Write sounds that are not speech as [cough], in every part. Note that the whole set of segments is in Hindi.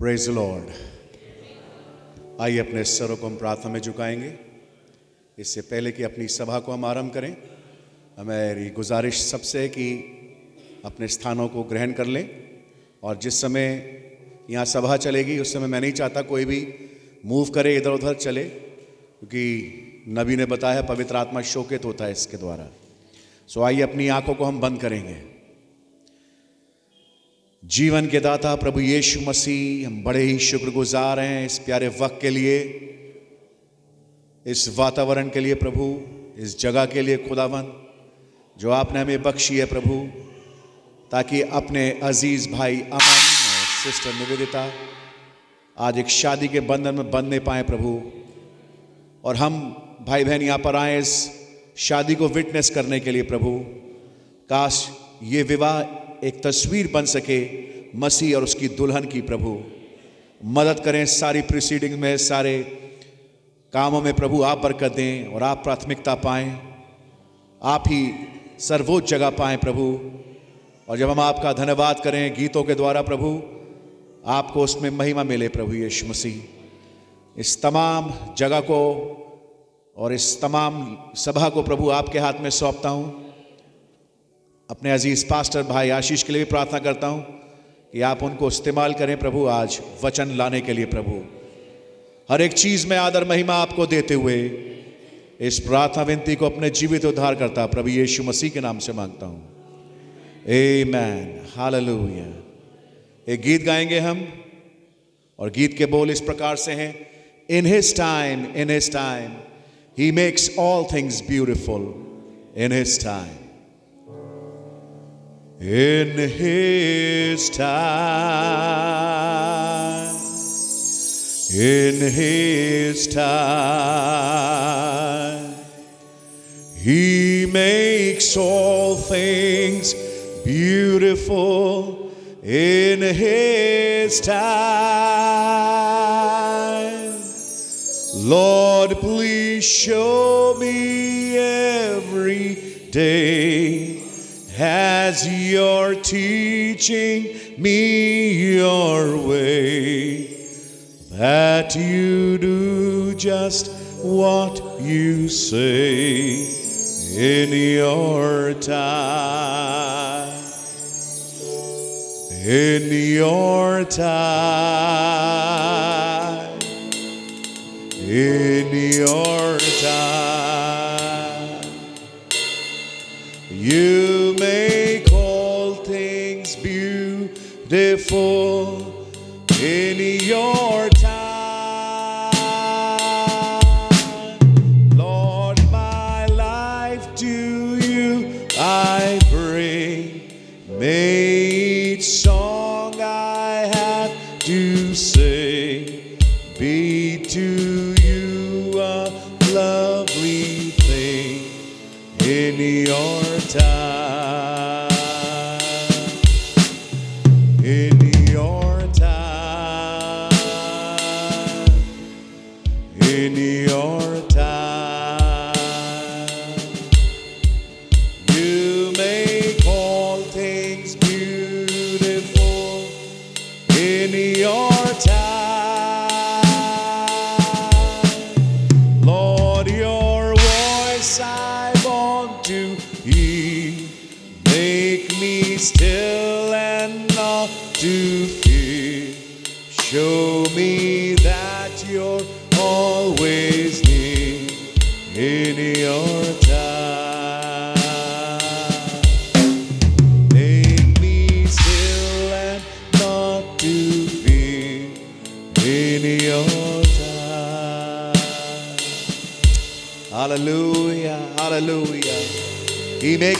प्रेज लॉर्ड आइए अपने सरों को हम प्रार्थना में झुकाएँगे। इससे पहले कि अपनी सभा को हम आरंभ करें, हमारी गुजारिश सबसे कि अपने स्थानों को ग्रहण कर लें। और जिस समय यहाँ सभा चलेगी, उस समय मैं नहीं चाहता कोई भी मूव करे इधर उधर चले, क्योंकि नबी ने बताया पवित्र आत्मा शोकित होता है इसके द्वारा। सो आइए अपनी आँखों को हम बंद करेंगे। जीवन के दाता प्रभु यीशु मसीह, हम बड़े ही शुक्रगुजार हैं इस प्यारे वक्त के लिए, इस वातावरण के लिए प्रभु, इस जगह के लिए खुदावन, जो आपने हमें बख्शी है प्रभु, ताकि अपने अज़ीज़ भाई अमन और सिस्टर निवेदिता आज एक शादी के बंधन में बंधने पाए प्रभु, और हम भाई बहन यहाँ पर आए इस शादी को विटनेस करने के लिए प्रभु। काश ये विवाह एक तस्वीर बन सके, मसीह और उसकी दुल्हन की प्रभु। मदद करें सारी प्रिसीडिंग में, सारे कामों में प्रभु आप बरकत दें और आप प्राथमिकता पाएँ। आप ही सर्वोच्च जगह पाएँ प्रभु। और जब हम आपका धन्यवाद करें गीतों के द्वारा प्रभु, आपको उसमें महिमा मिले प्रभु यीशु मसीह। इस तमाम जगह को और इस तमाम सभा को प्रभु आपके हाथ में सौंपता हूँ। अपने अज़ीज़ पास्टर भाई आशीष के लिए भी प्रार्थना करता हूँ कि आप उनको इस्तेमाल करें प्रभु, आज वचन लाने के लिए प्रभु। हर एक चीज़ में आदर, महिमा आपको देते हुए इस प्रार्थना विनती को अपने जीवित उद्धार करता प्रभु यीशु मसीह के नाम से माँगता हूँ। ए मैन हालेलुया एक गीत गाएँगे हम, और गीत के बोल इस प्रकार से हैं। In his time in his time he makes all things beautiful in his time in his time. In his time. He makes all things beautiful in his time. Lord please show me every day as you're teaching me your way, that you do just what you say in your time. In your time. In your time. You Therefore,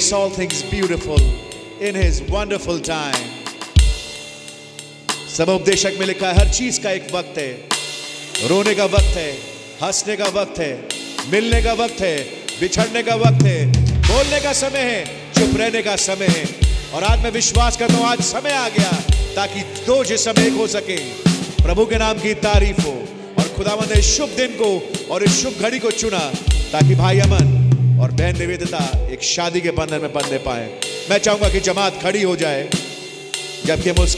makes all things beautiful in his wonderful time. सब में लिखा है, हर चीज़ का एक वक्त है। रोने का वक्त है, हंसने का वक्त है, मिलने का वक्त है, बिछड़ने का वक्त है, बोलने का समय है, चुप रहने का समय है। और आज मैं विश्वास करता हूँ, आज समय आ गया ताकि दो जिस समय एक हो सके। प्रभु के नाम की तारीफ़ हो और खुदावंद ने शुभ दिन को और इस शुभ घड़ी को चुना ताकि भाई अमन और बहन निवेदिता एक शादी के बंधन में बंधने पाए। मैं चाहूँगा कि जमात खड़ी हो जाए, जबकि हम उस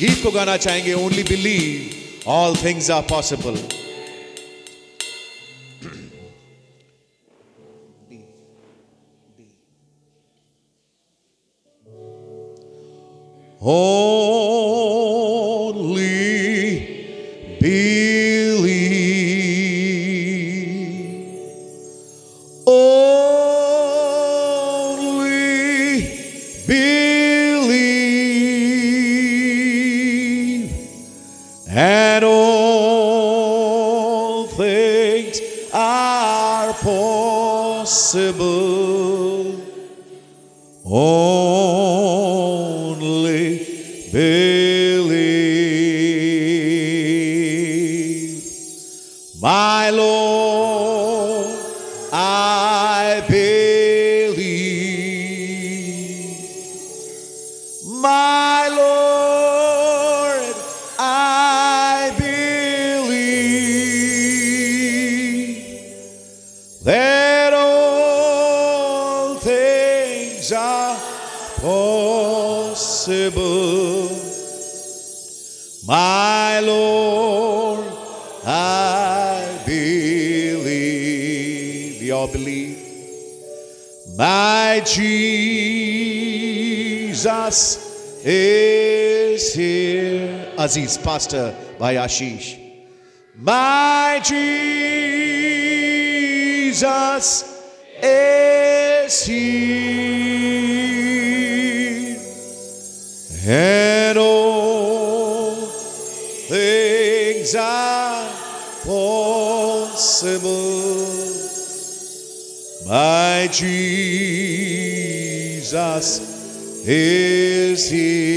गीत को गाना चाहेंगे only believe all things are possible Only [clears throat] possible. Aziz, Pastor by Ashish. My Jesus is here. And all things are possible. My Jesus is here.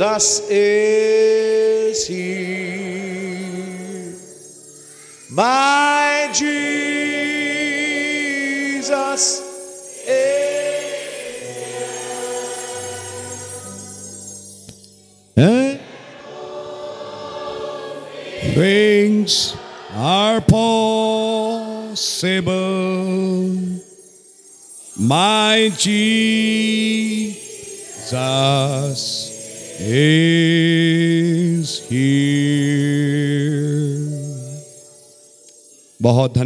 Jesus is here. My Jesus is here. Eh? Things are possible. My Jesus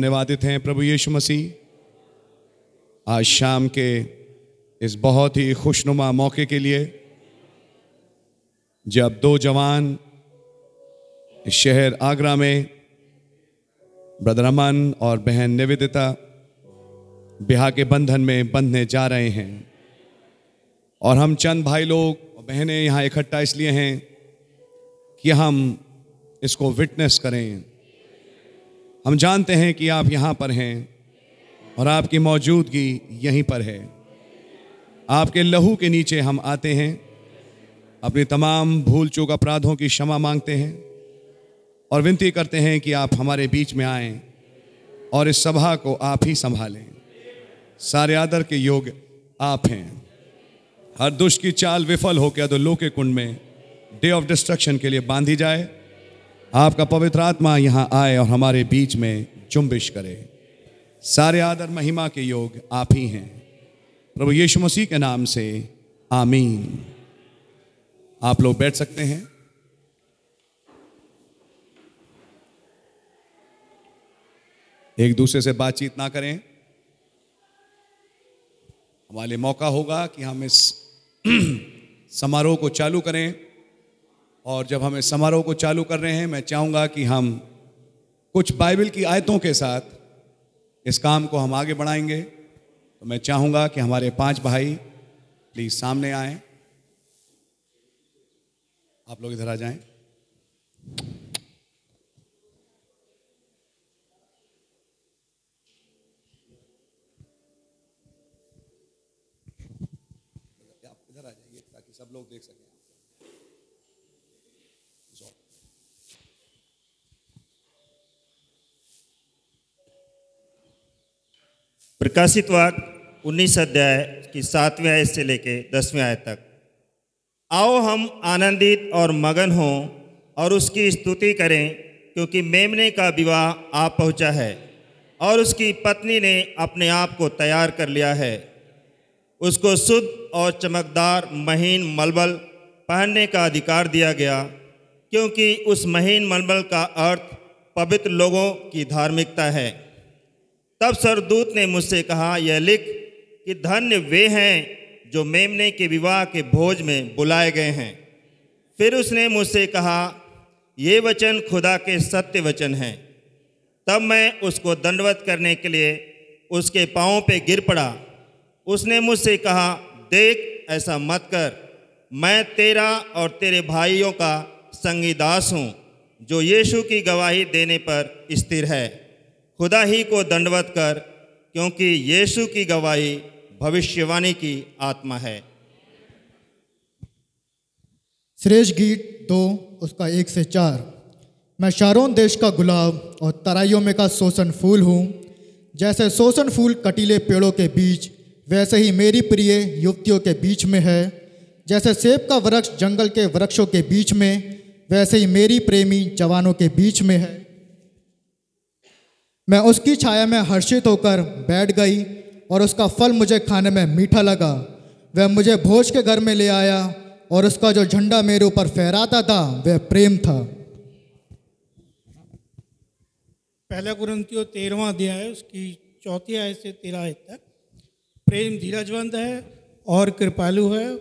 धन्यवादित हैं प्रभु यीशु मसीह। आज शाम के इस बहुत ही खुशनुमा मौके के लिए जब दो जवान शहर आगरा में ब्रदर अमन और बहन निवेदिता ब्याह के बंधन में बंधने जा रहे हैं और हम चंद भाई लोग और बहनें यहाँ इकट्ठा इसलिए हैं कि हम इसको विटनेस करें। हम जानते हैं कि आप यहाँ पर हैं और आपकी मौजूदगी यहीं पर है। आपके लहू के नीचे हम आते हैं, अपने तमाम भूल चूक अपराधों की क्षमा मांगते हैं और विनती करते हैं कि आप हमारे बीच में आएँ और इस सभा को आप ही संभालें। सारे आदर के योग आप हैं। हर दुष्ट की चाल विफल हो के लो के कुंड में डे ऑफ़ डिस्ट्रक्शन के लिए बांधी जाए। आपका पवित्र आत्मा यहाँ आए और हमारे बीच में जुम्बिश करे। सारे आदर महिमा के योग आप ही हैं। प्रभु यीशु मसीह के नाम से, आमीन। आप लोग बैठ सकते हैं। एक दूसरे से बातचीत ना करें। हमारे मौका होगा कि हम इस [clears throat] समारोह को चालू करें। और जब हम इस समारोह को चालू कर रहे हैं, मैं चाहूँगा कि हम कुछ बाइबल की आयतों के साथ इस काम को हम आगे बढ़ाएँगे। तो मैं चाहूँगा कि हमारे पाँच भाई प्लीज़ सामने आए। आप लोग इधर आ जाएँ आप इधर आ जाइए ताकि सब लोग देख सकें प्रकाशित वाक्य उन्नीस अध्याय की सातवें आयत से लेके दसवें आयत तक। आओ हम आनंदित और मगन हों और उसकी स्तुति करें, क्योंकि मेमने का विवाह आ पहुँचा है और उसकी पत्नी ने अपने आप को तैयार कर लिया है। उसको शुद्ध और चमकदार महीन मलबल पहनने का अधिकार दिया गया, क्योंकि उस महीन मलबल का अर्थ पवित्र लोगों की धार्मिकता है। तब सरदूत ने मुझसे कहा, यह लिख कि धन्य वे हैं जो मेमने के विवाह के भोज में बुलाए गए हैं। फिर उसने मुझसे कहा, ये वचन खुदा के सत्य वचन हैं। तब मैं उसको दंडवत करने के लिए उसके पाँव पे गिर पड़ा। उसने मुझसे कहा, देख, ऐसा मत कर। मैं तेरा और तेरे भाइयों का संगीदास हूँ, जो यीशु की गवाही देने पर स्थिर है। खुदा ही को दंडवत कर, क्योंकि यीशु की गवाही भविष्यवाणी की आत्मा है। श्रेष्ठ गीत दो, उसका एक से चार। मैं शारोन देश का गुलाब और तराइयों में का शोषण फूल हूँ। जैसे शोषण फूल कटीले पेड़ों के बीच, वैसे ही मेरी प्रिय युवतियों के बीच में है। जैसे सेब का वृक्ष जंगल के वृक्षों के बीच में, वैसे ही मेरी प्रेमी जवानों के बीच में है। मैं उसकी छाया में हर्षित होकर बैठ गई और उसका फल मुझे खाने में मीठा लगा। वह मुझे भोज के घर में ले आया और उसका जो झंडा मेरे ऊपर फहराता था, वह प्रेम था। पहला कुरंतियों तेरहवा अध्याय है उसकी चौथी आय से तेरह आय तक। प्रेम धीरजवंत है और कृपालु है।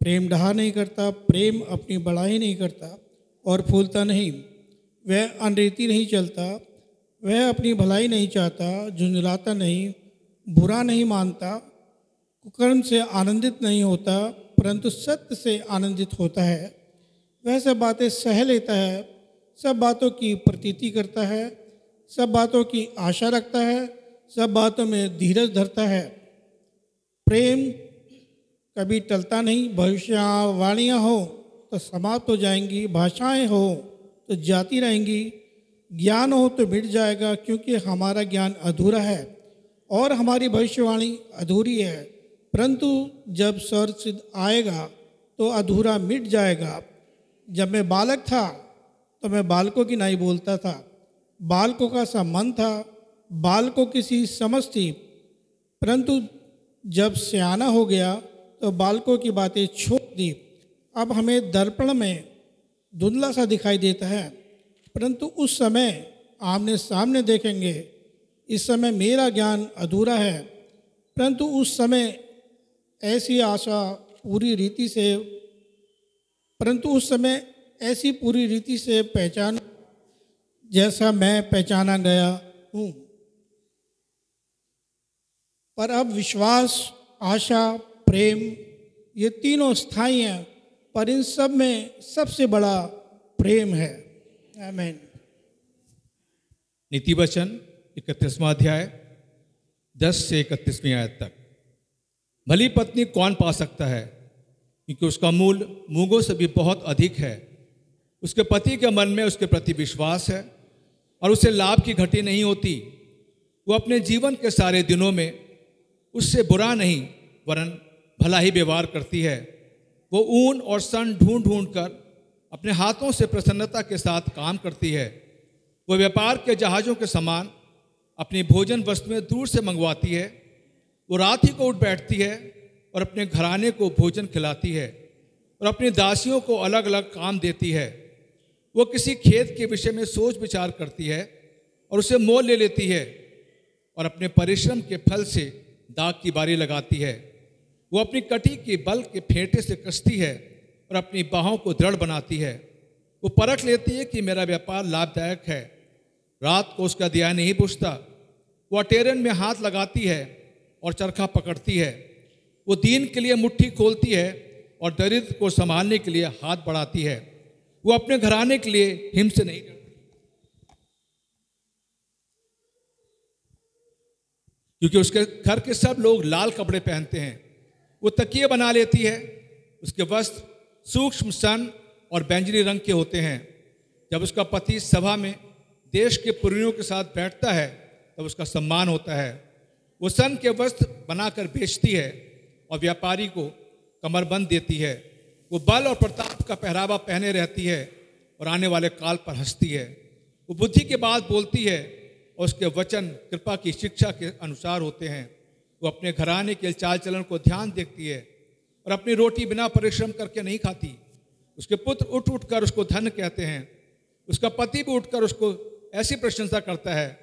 प्रेम डहा नहीं करता, प्रेम अपनी बड़ाई नहीं करता और फूलता नहीं। वह अनरीति नहीं चलता वह अपनी भलाई नहीं चाहता, झुंझलाता नहीं, बुरा नहीं मानता, कुकर्म से आनंदित नहीं होता, परंतु सत्य से आनंदित होता है। वह सब बातें सह लेता है, सब बातों की प्रतीति करता है, सब बातों की आशा रखता है, सब बातों में धीरज धरता है। प्रेम कभी टलता नहीं, भविष्यवाणियाँ हो तो समाप्त हो जाएँगी, भाषाएँ हो तो जाती रहेंगी ज्ञान हो तो मिट जाएगा, क्योंकि हमारा ज्ञान अधूरा है और हमारी भविष्यवाणी अधूरी है। परंतु जब स्वर सिद्ध आएगा तो अधूरा मिट जाएगा। जब मैं बालक था तो मैं बालकों की नहीं बोलता था। बालकों का सा मन था, बालकों की सी समझ थी। परंतु जब सियाना हो गया तो बालकों की बातें छोड़ दी। अब हमें दर्पण में धुंधला सा दिखाई देता है। परंतु उस समय आमने सामने देखेंगे, इस समय मेरा ज्ञान अधूरा है। परंतु उस समय ऐसी आशा पूरी रीति से, परंतु उस समय ऐसी पूरी रीति से पहचान, जैसा मैं पहचाना गया हूँ। पर अब विश्वास, आशा, प्रेम, ये तीनों स्थायी हैं, पर इन सब में सबसे बड़ा प्रेम है। आमेन नीति वचन इकतीसवां अध्याय, दस से इकतीसवीं आयत तक। भली पत्नी कौन पा सकता है? क्योंकि उसका मूल, मूंगों से भी बहुत अधिक है। उसके पति के मन में उसके प्रति विश्वास है, और उसे लाभ की घटी नहीं होती। वो अपने जीवन के सारे दिनों में उससे बुरा नहीं, वरन भला ही व्यवहार करती है। वो ऊन और सन ढूंढ ढूंढ कर अपने हाथों से प्रसन्नता के साथ काम करती है। वह व्यापार के जहाज़ों के समान अपनी भोजन वस्तुएँ दूर से मंगवाती है। वो रात ही को उठ बैठती है और अपने घराने को भोजन खिलाती है और अपनी दासियों को अलग अलग काम देती है। वो किसी खेत के विषय में सोच विचार करती है और उसे मोल ले लेती है और अपने परिश्रम के फल से दाग की बारी लगाती है। वो अपनी कटी के बल के फेंटे से कसती है। और अपनी बाहों को दृढ़ बनाती है। वो परख लेती है कि मेरा व्यापार लाभदायक है। रात को उसका दिया नहीं बुझता। वो अटेरन में हाथ लगाती है और चरखा पकड़ती है। वो दीन के लिए मुट्ठी खोलती है और दरिद्र को संभालने के लिए हाथ बढ़ाती है। वो अपने घराने के लिए हिम्स नहीं क्योंकि उसके घर के सब लोग लाल कपड़े पहनते हैं। वो तकिए बना लेती है। उसके वस्त्र सूक्ष्म सन और बैंजनी रंग के होते हैं। जब उसका पति सभा में देश के पुरियों के साथ बैठता है, तब उसका सम्मान होता है। वो सन के वस्त्र बनाकर बेचती है और व्यापारी को कमरबंद देती है। वो बल और प्रताप का पहरावा पहने रहती है और आने वाले काल पर हंसती है। वो बुद्धि के बाद बोलती है और उसके वचन कृपा की शिक्षा के अनुसार होते हैं। वो अपने घराने के चाल चलन को ध्यान देखती है और अपनी रोटी बिना परिश्रम करके नहीं खाती। उसके पुत्र उठ उठ कर उसको धन कहते हैं। उसका पति भी उठकर उसको ऐसी प्रशंसा करता है,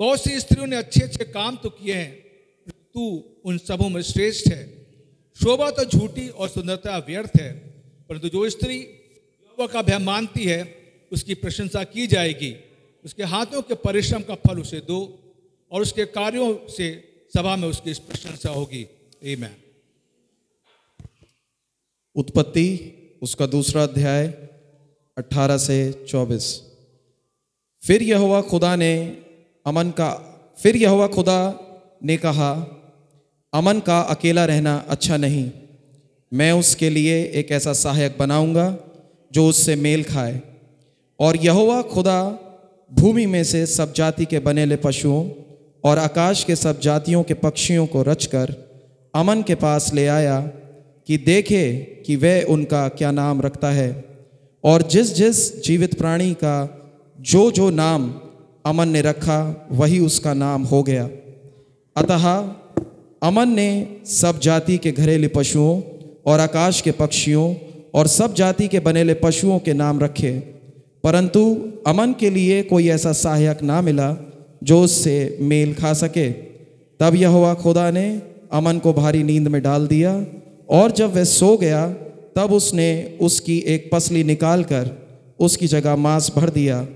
बहुत सी स्त्रियों ने अच्छे अच्छे काम तो किए हैं, तू उन सबों में श्रेष्ठ है। शोभा तो झूठी और सुंदरता व्यर्थ है, परंतु जो स्त्री यहोवा का भय मानती है, उसकी प्रशंसा की जाएगी। उसके हाथों के परिश्रम का फल उसे दो और उसके कार्यों से सभा में उसकी प्रशंसा होगी। आमेन उत्पत्ति, उसका दूसरा अध्याय 18 से 24 फिर यहोवा खुदा ने अमन का, फिर यहोवा खुदा ने कहा, अमन का अकेला रहना अच्छा नहीं। मैं उसके लिए एक ऐसा सहायक बनाऊँगा जो उससे मेल खाए। और यहोवा खुदा भूमि में से सब जाति के बनेले पशुओं और आकाश के सब जातियों के पक्षियों को रचकर अमन के पास ले आया कि देखे कि वह उनका क्या नाम रखता है। और जिस जिस जीवित प्राणी का जो जो नाम अमन ने रखा, वही उसका नाम हो गया। अतः अमन ने सब जाति के घरेलू पशुओं और आकाश के पक्षियों और सब जाति के बनेले पशुओं के नाम रखे। परंतु अमन के लिए कोई ऐसा सहायक ना मिला जो उससे मेल खा सके। तब यह हुआ खुदा ने अमन को भारी नींद में डाल दिया और जब वह सो गया, तब उसने उसकी एक पसली निकाल कर उसकी जगह मांस भर दिया।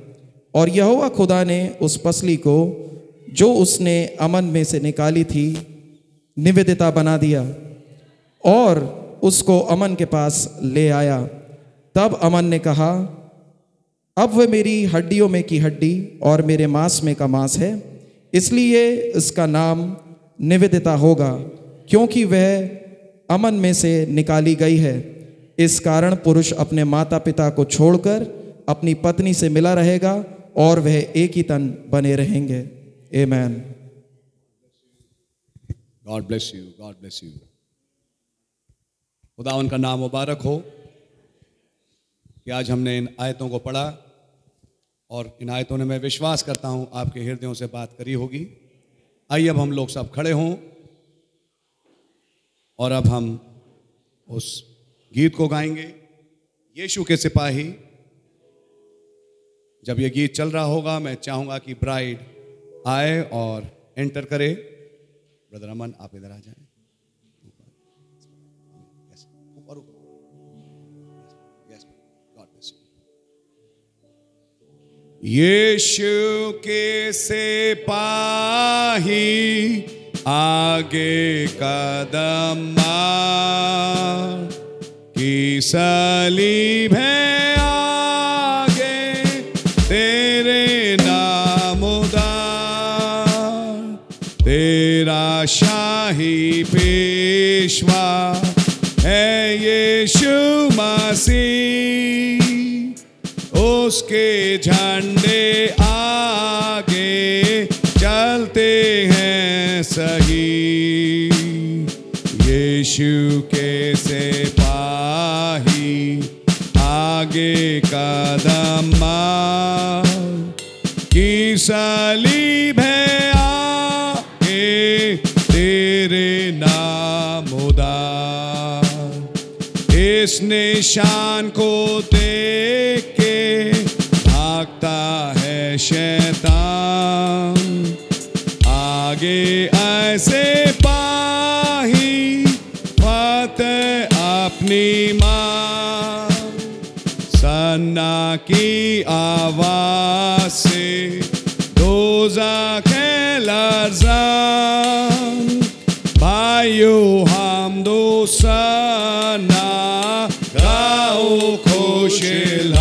और यहोवा खुदा ने उस पसली को, जो उसने अमन में से निकाली थी, निवेदिता बना दिया और उसको अमन के पास ले आया। तब अमन ने कहा, अब वह मेरी हड्डियों में की हड्डी और मेरे मांस में का मांस है, इसलिए इसका नाम निवेदिता होगा, क्योंकि वह अमन में से निकाली गई है। इस कारण पुरुष अपने माता पिता को छोड़कर अपनी पत्नी से मिला रहेगा और वह एक ही तन बने रहेंगे। Amen God bless you God bless you खुदा उनका नाम मुबारक हो कि आज हमने इन आयतों को पढ़ा और इन आयतों ने मैं विश्वास करता हूँ आपके हृदयों से बात करी होगी। आइए अब हम लोग सब खड़े हों। और अब हम उस गीत को गाएँगे। यीशु के सिपाही। जब ये गीत चल रहा होगा, मैं चाहूँगा कि ब्राइड आए और एंटर करे। ब्रदर अमन, आप इधर आ जाए. यीशु के सिपाही। आगे कदम की सलीब आगे, तेरे नाम तेरा शाही पेशवा है यीशु मसीह। उसके झंडे आगे चलते हैं सही यीशु के सिपाही आगे कदम की सलीब है आगे तेरे नाम उदार इस निशान को देख के भागता है शैतान। आगे ऐसे पाही फतेह अपनी माँ। सन्ना की आवाज़ से दोजा के लर्जान भाइयों, हम दो सना गाओ खुशलाम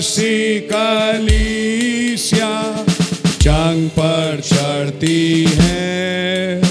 सी कलीसिया जंग पर चढ़ती है।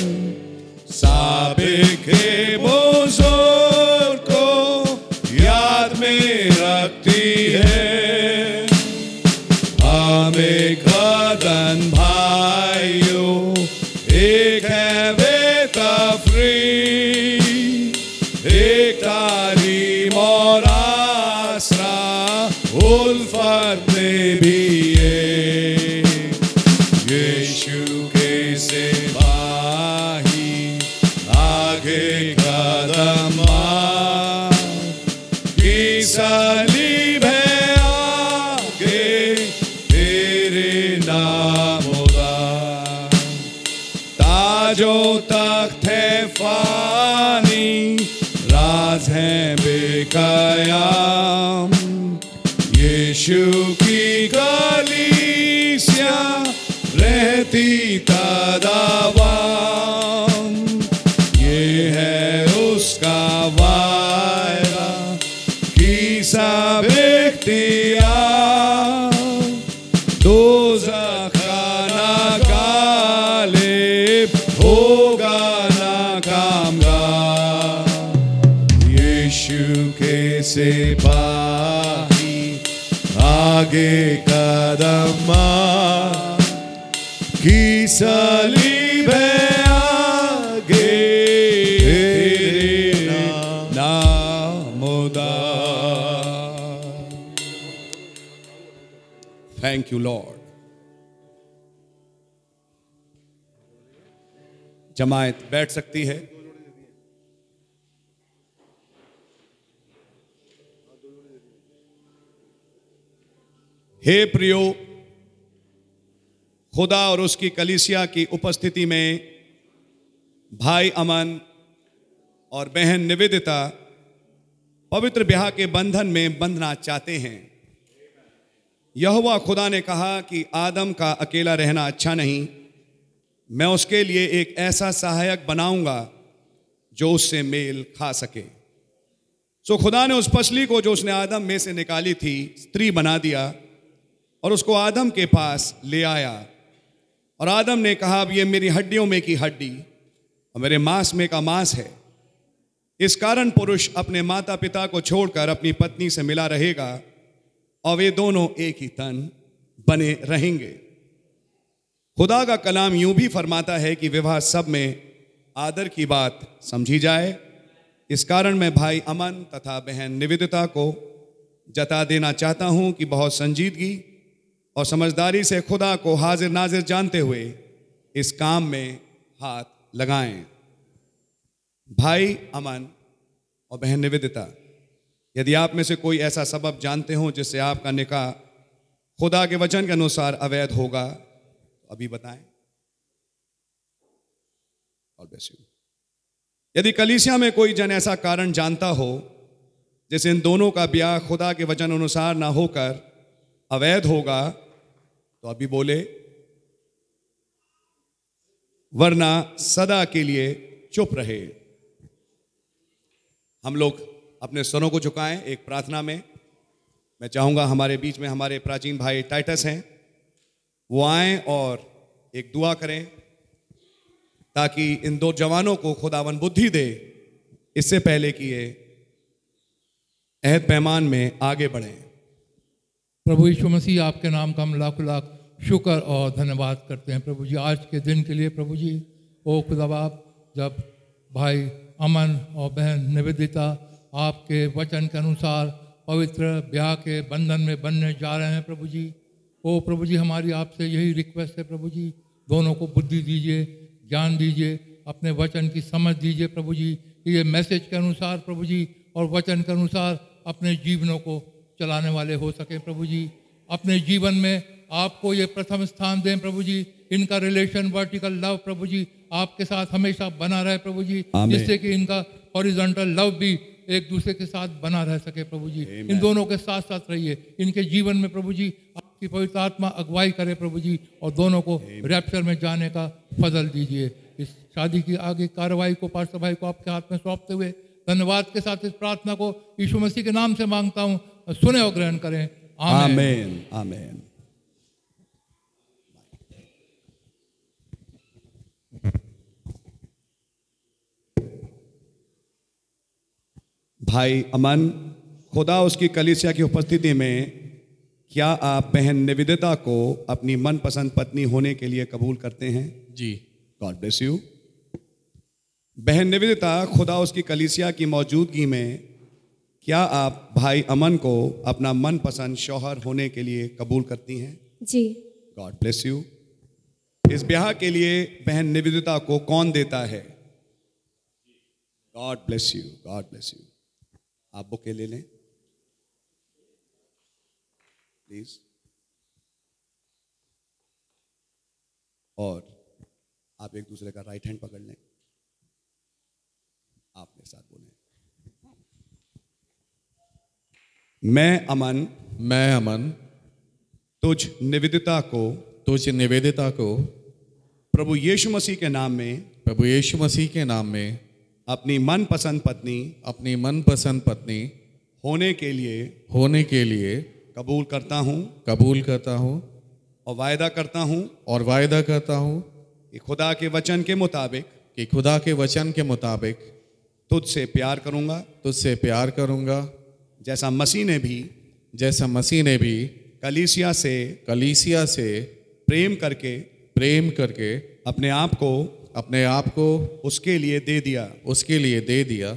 आगे कदम की सलीब है आगे थैंक यू लॉर्ड जमायत बैठ सकती है। हे प्रियो, खुदा और उसकी कलिसिया की उपस्थिति में भाई अमन और बहन निवेदिता पवित्र ब्याह के बंधन में बंधना चाहते हैं। यहोवा खुदा ने कहा कि आदम का अकेला रहना अच्छा नहीं। मैं उसके लिए एक ऐसा सहायक बनाऊँगा जो उससे मेल खा सके। सो खुदा ने उस पसली को जो उसने आदम में से निकाली थी, स्त्री बना दिया। और उसको आदम के पास ले आया। और आदम ने कहा, अब ये मेरी हड्डियों में की हड्डी और मेरे मांस में का मांस है। इस कारण पुरुष अपने माता पिता को छोड़कर अपनी पत्नी से मिला रहेगा और वे दोनों एक ही तन बने रहेंगे। खुदा का कलाम यूँ भी फरमाता है कि विवाह सब में आदर की बात समझी जाए। इस कारण मैं भाई अमन तथा बहन निवेदिता को जता देना चाहता हूँ कि बहुत संजीदगी और समझदारी से खुदा को हाजिर नाजिर जानते हुए इस काम में हाथ लगाएँ भाई अमन और बहन निवेदिता, यदि आप में से कोई ऐसा सबब जानते हो जिससे आपका निकाह खुदा के वचन के अनुसार अवैध होगा तो अभी बताएँ और you. यदि कलीसिया में कोई जन ऐसा कारण जानता हो, जैसे इन दोनों का ब्याह खुदा के वचन अनुसार ना होकर अवैध होगा तो अभी बोले, वरना सदा के लिए चुप रहे। हम लोग अपने स्वरों को झुकाएँ एक प्रार्थना में। मैं चाहूँगा हमारे बीच में हमारे प्राचीन भाई टाइटस हैं, वो आए और एक दुआ करें ताकि इन दो जवानों को खुदावन बुद्धि दे, इससे पहले कि ये अहद पैमान में आगे बढ़ें। प्रभु यीशु मसीह, आपके नाम का हम लाख लाख शुक्र और धन्यवाद करते हैं प्रभु जी। आज के दिन के लिए प्रभु जी, ओ खुदा बाप, जब भाई अमन और बहन निवेदिता आपके वचन के अनुसार पवित्र ब्याह के बंधन में बनने जा रहे हैं प्रभु जी, ओ प्रभु जी, हमारी आपसे यही रिक्वेस्ट है प्रभु जी, दोनों को बुद्धि दीजिए, ज्ञान दीजिए, अपने वचन की समझ दीजिए प्रभु जी ये मैसेज के अनुसार प्रभु जी और वचन के अनुसार अपने जीवनों को चलाने वाले हो सके प्रभु जी। अपने जीवन में आपको ये प्रथम स्थान दें प्रभु जी। इनका रिलेशन वर्टिकल लव प्रभु जी आपके साथ हमेशा बना रहे प्रभु जी जिससे कि इनका हॉरिजॉन्टल लव भी एक दूसरे के साथ बना रह सके प्रभु जी। इन दोनों के साथ साथ रहिए। इनके जीवन में प्रभु जी आपकी पवित्र आत्मा अगुवाई करे प्रभु जी और दोनों को रैप्चर में जाने का फजल दीजिए। इस शादी की आगे कार्रवाई को पास्टर भाई को आपके हाथ में सौंपते हुए धन्यवाद के साथ इस प्रार्थना को यीशु मसीह के नाम से माँगता हूँ। सुने और ग्रहण करें। आमीन। आमेन आमेन भाई अमन खुदा उसकी कलिसिया की उपस्थिति में क्या आप बहन निवेदिता को अपनी मनपसंद पत्नी होने के लिए कबूल करते हैं? जी। गॉड ब्लेस यू बहन निवेदिता खुदा उसकी कलिसिया की मौजूदगी में क्या आप भाई अमन को अपना मनपसंद शौहर होने के लिए कबूल करती हैं? जी। गॉड ब्लेस यू इस ब्याह के लिए बहन निवेदिता को कौन देता है? God bless you God bless you आप बुके ले लें प्लीज़ और आप एक दूसरे का राइट हैंड पकड़ लें। आप मेरे साथ बोलें। मैं अमन। मैं अमन। तुझ निवेदिता को। तुझ निवेदिता को। प्रभु यीशु मसीह के नाम में। प्रभु यीशु मसीह के नाम में। अपनी मनपसंद पत्नी अपनी मनपसंद पत्नी होने के लिए होने के लिए कबूल करता हूँ कबूल करता हूँ और वायदा करता हूँ और वायदा करता हूँ कि खुदा के वचन के मुताबिक कि खुदा के वचन के मुताबिक तुझसे प्यार करूँगा। तुझसे प्यार करूँगा। जैसा मसीह ने भी जैसा मसीह ने भी कलीसिया से कलीसिया से प्रेम करके प्रेम करके अपने आप को अपने आप को उसके लिए दे दिया। उसके लिए दे दिया।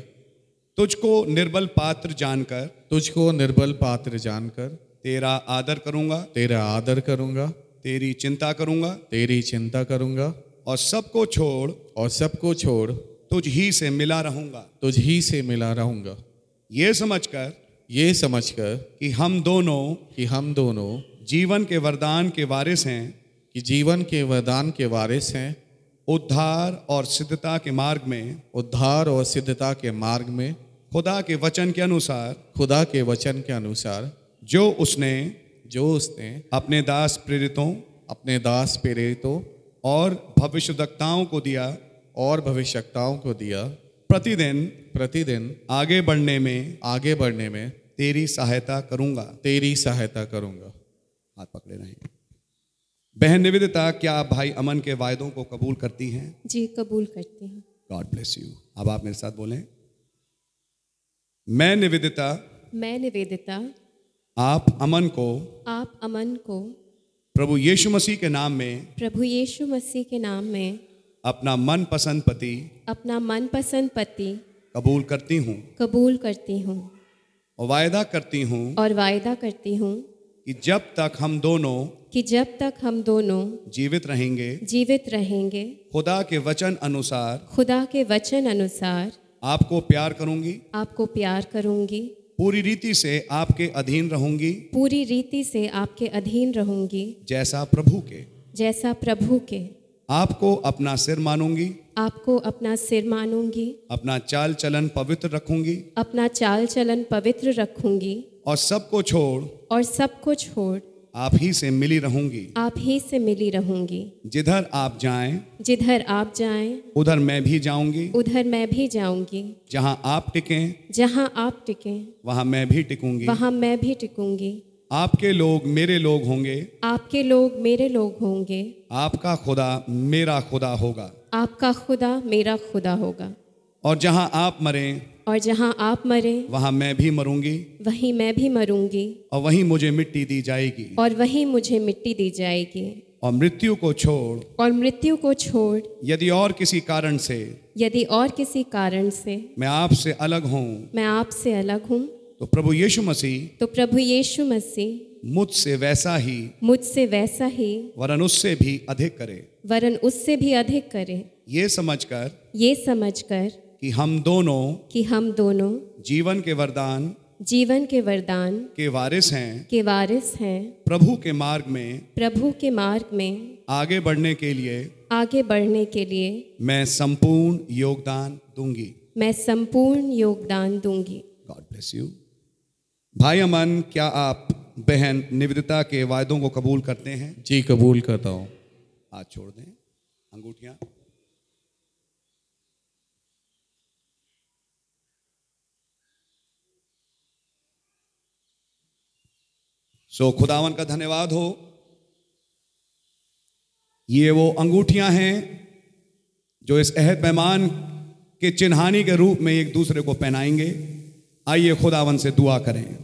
तुझको निर्बल पात्र जानकर तुझको निर्बल पात्र जानकर तेरा आदर करूँगा। तेरा आदर करूँगा। तेरी चिंता करूँगा। तेरी चिंता करूँगा। और सबको छोड़ और सबको छोड़ तुझ ही से मिला रहूँगा। तुझ ही से मिला रहूँगा। ये समझकर ये समझकर कि हम दोनों कि हम दोनों जीवन के वरदान के वारिस हैं। कि जीवन के वरदान के वारिस हैं। उद्धार और सिद्धता के मार्ग में उद्धार और सिद्धता के मार्ग में खुदा के वचन के अनुसार खुदा के वचन के अनुसार जो उसने जो उसने अपने दास प्रेरितों अपने दास प्रेरितों और भविष्यवक्ताओं को दिया और भविष्यताओं को दिया प्रतिदिन प्रतिदिन आगे बढ़ने में आगे बढ़ने में तेरी सहायता करूँगा। तेरी सहायता करूँगा। हाथ पकड़े रहें। बहन निवेदिता क्या आप भाई अमन के वायदों को कबूल करती हैं? जी कबूल करती हूँ। गॉड ब्लेस यू अब आप मेरे साथ बोलें। मैं निवेदिता मैं निवेदिता आप अमन को आप अमन को प्रभु यीशु मसीह के नाम में प्रभु यीशु मसीह के नाम में अपना मन पसंद पति अपना मन पसंद पति कबूल करती हूँ। कबूल करती हूँ। और वायदा करती हूँ और वायदा करती हूँ। कि जब तक हम दोनों कि जब तक हम दोनों जीवित रहेंगे जीवित रहेंगे खुदा के वचन अनुसार खुदा के वचन अनुसार आपको प्यार करूँगी। आपको प्यार करूँगी। पूरी रीति से आपके अधीन रहूँगी। पूरी रीति से आपके अधीन रहूँगी। जैसा प्रभु के। जैसा प्रभु के। आपको अपना सिर मानूँगी। आपको अपना सिर मानूँगी। अपना चाल चलन पवित्र रखूँगी। अपना चाल चलन पवित्र रखूँगी। और सबको छोड़ और सबको छोड़ आप ही से मिली रहूँगी। आप ही से मिली रहूँगी। जिधर आप जाएँ जिधर आप जाएँ उधर मैं भी जाऊँगी। उधर मैं भी जाऊँगी। जहाँ आप टिकें जहाँ आप टिकें वहाँ मैं भी टिकूँगी। वहाँ मैं भी टिकूँगी। आपके लोग मेरे लोग होंगे। आपके लोग मेरे लोग होंगे। आपका खुदा मेरा खुदा होगा। आपका खुदा मेरा खुदा होगा। और जहाँ आप मरें और जहाँ आप मरे वहाँ मैं भी मरूँगी वहीं मैं भी मरूँगी। और वहीं मुझे मिट्टी दी जाएगी। और वहीं मुझे मिट्टी दी जाएगी। और मृत्यु को छोड़ और मृत्यु को छोड़ यदि और किसी कारण से यदि और किसी कारण से मैं आपसे अलग हूँ। मैं आपसे अलग हूँ। तो प्रभु यीशु मसीह तो प्रभु यीशु मसीह मुझसे वैसा ही मुझसे वैसा ही वरन उससे भी अधिक करे। वरन उससे भी अधिक करे। ये समझकर ये समझकर कि हम दोनों कि हम दोनों जीवन के वरदान जीवन के वरदान के वारिस हैं। के वारिस हैं। प्रभु के मार्ग में प्रभु के मार्ग में आगे बढ़ने के लिए आगे बढ़ने के लिए मैं संपूर्ण योगदान दूँगी। मैं संपूर्ण योगदान दूँगी। गॉड ब्लेस यू भाई अमन क्या आप बहन निवेदिता के वायदों को कबूल करते हैं? जी कबूल करता हूँ। हाथ छोड़ दें। अंगूठियाँ। सो so, खुदावन का धन्यवाद हो। ये वो अंगूठियाँ हैं जो इस अहद पैमान के चिन्हानी के रूप में एक दूसरे को पहनाएँगे। आइए खुदावन से दुआ करें।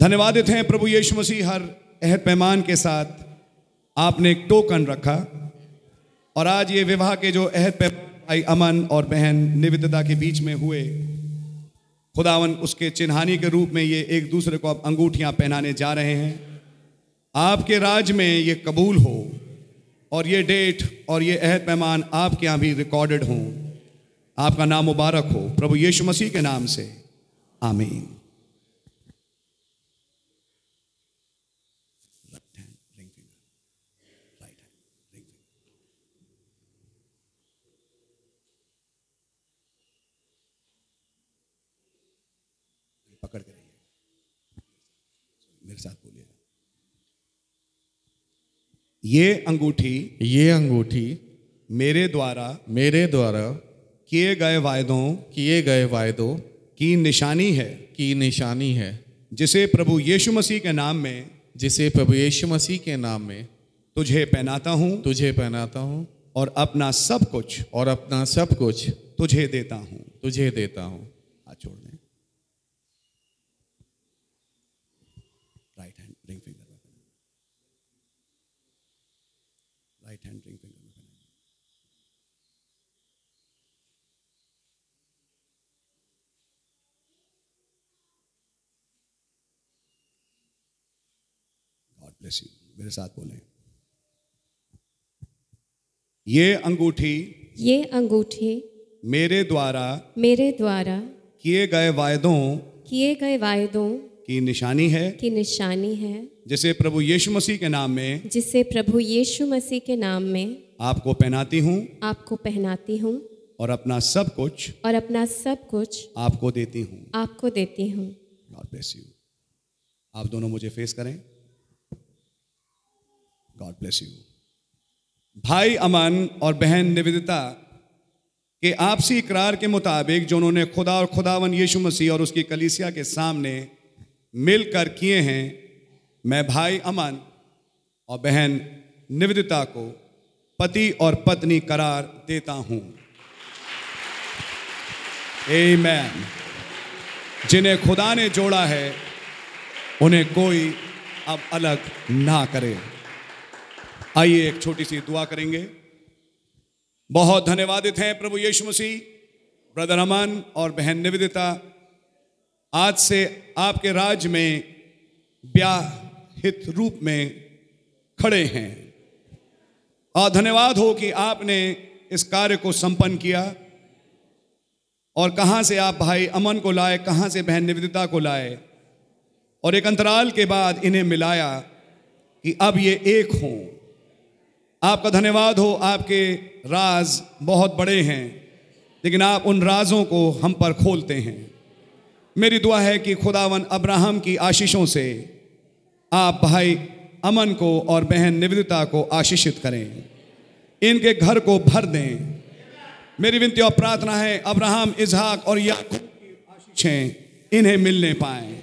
धन्यवादित हैं प्रभु यीशु मसीह हर अहद पैमान के साथ। आपने एक टोकन रखा और आज ये विवाह के जो अहद पैमान भाई अमन और बहन निविदता के बीच में हुए खुदावन, उसके चिन्हानी के रूप में ये एक दूसरे को आप अंगूठियाँ पहनाने जा रहे हैं। आपके राज में ये कबूल हो और ये डेट और ये अहद पैमान आपके यहाँ भी रिकॉर्डेड हों। आपका नाम मुबारक हो। प्रभु यीशु मसीह के नाम से। आमीन पकड़ के रहिए मेरे साथ बोलिए ये अंगूठी ये अंगूठी मेरे द्वारा मेरे द्वारा किए गए वायदों किए गए वायदों की निशानी है। की निशानी है। जिसे प्रभु यीशु मसीह के नाम में जिसे प्रभु यीशु मसीह के नाम में तुझे पहनाता हूँ तुझे पहनाता हूँ और अपना सब कुछ और अपना सब कुछ तुझे देता हूँ। तुझे देता हूँ हाथ छोड़ दें राइट हैंड रिंग फिंगर में राइट हैंड रिंग फिंगर में पहनाइए। गॉड ब्लेस यू मेरे साथ बोलें। ये अंगूठी ये अंगूठी मेरे द्वारा मेरे द्वारा किए गए वायदों किए गए वायदों की निशानी है। की निशानी है। जिसे प्रभु यीशु मसीह के नाम में जिसे प्रभु यीशु मसीह के नाम में आपको पहनाती हूँ आपको पहनाती हूँ और अपना सब कुछ और अपना सब कुछ आपको देती हूँ। आपको देती हूँ। आप दोनों मुझे फेस करें। गॉड ब्लेस यू भाई अमन और बहन निवेदिता, के आपसी इकरार के मुताबिक जो उन्होंने खुदा और खुदावन यीशु मसीह और उसकी कलीसिया के सामने मिलकर किए हैं, मैं भाई अमन और बहन निवेदिता को पति और पत्नी करार देता हूँ। आमेन जिन्हें खुदा ने जोड़ा है, उन्हें कोई अब अलग ना करे। आइए एक छोटी सी दुआ करेंगे। बहुत धन्यवादित हैं प्रभु यीशु मसीह, ब्रदर अमन और बहन निवेदिता। आज से आपके राज में ब्याहित रूप में खड़े हैं। और धन्यवाद हो कि आपने इस कार्य को संपन्न किया और कहाँ से आप भाई अमन को लाए, कहाँ से बहन निवेदिता को लाए। और एक अंतराल के बाद इन्हें मिलाया कि अब ये एक हों। आपका धन्यवाद हो, आपके राज बहुत बड़े हैं, लेकिन आप उन राजों को हम पर खोलते हैं। मेरी दुआ है कि खुदावन अब्राहम की आशीषों से आप भाई अमन को और बहन निवेदिता को आशीषित करें। इनके घर को भर दें। मेरी विनती और प्रार्थना है, अब्राहम इजहाक और याकूब की आशीषें इन्हें मिलने पाएँ।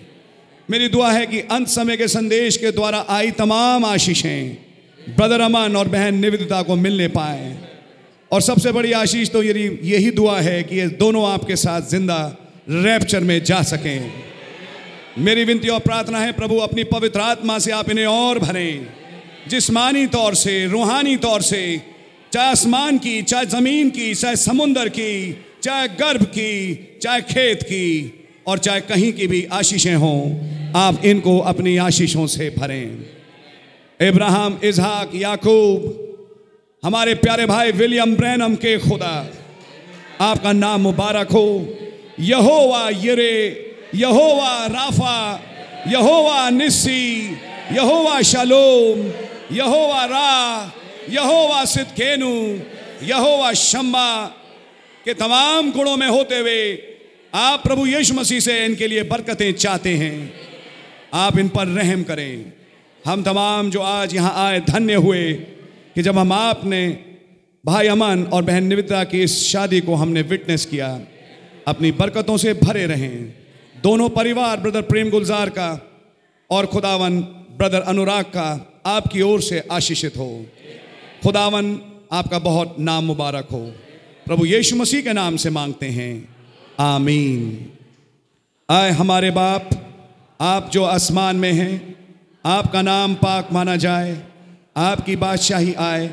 मेरी दुआ है कि अंत समय के संदेश के द्वारा आई तमाम आशीषें ब्रदर अमन और बहन निवेदिता को मिलने पाए। और सबसे बड़ी आशीष तो यही यही दुआ है कि ये दोनों आपके साथ ज़िंदा रैप्चर में जा सकें। मेरी विनती और प्रार्थना है, प्रभु, अपनी पवित्र आत्मा से आप इन्हें और भरें। जिस्मानी तौर से, रूहानी तौर से, चाहे आसमान की, चाहे ज़मीन की, चाहे समुंदर की, चाहे गर्भ की, चाहे खेत की, और चाहे कहीं की भी आशीषें हों, आप इनको अपनी आशीषों से भरें। इब्राहिम इजहाक याकूब, हमारे प्यारे भाई विलियम ब्रैनम के खुदा, आपका नाम मुबारक हो। यहोवा यरे, यहोवा राफा, यहोवा निस्सी, यहोवा शलोम, यहोवा रा, यहोवा सिदकेनु, यहोवा शम्मा के तमाम गुणों में होते हुए आप प्रभु यीशु मसीह से इनके लिए बरकतें चाहते हैं। आप इन पर रहम करें। हम तमाम जो आज यहाँ आए धन्य हुए कि जब हम आपने भाई अमन और बहन निविता की इस शादी को हमने विटनेस किया, अपनी बरकतों से भरे रहें। दोनों परिवार ब्रदर प्रेम गुलजार का और खुदावन ब्रदर अनुराग का, आपकी ओर से आशीषित हो। खुदावन, आपका बहुत नाम मुबारक हो। प्रभु यीशु मसीह के नाम से मांगते हैं। आमीन। आए हमारे बाप, आप जो आसमान में हैं आपका नाम पाक माना जाए, आपकी बादशाही आए,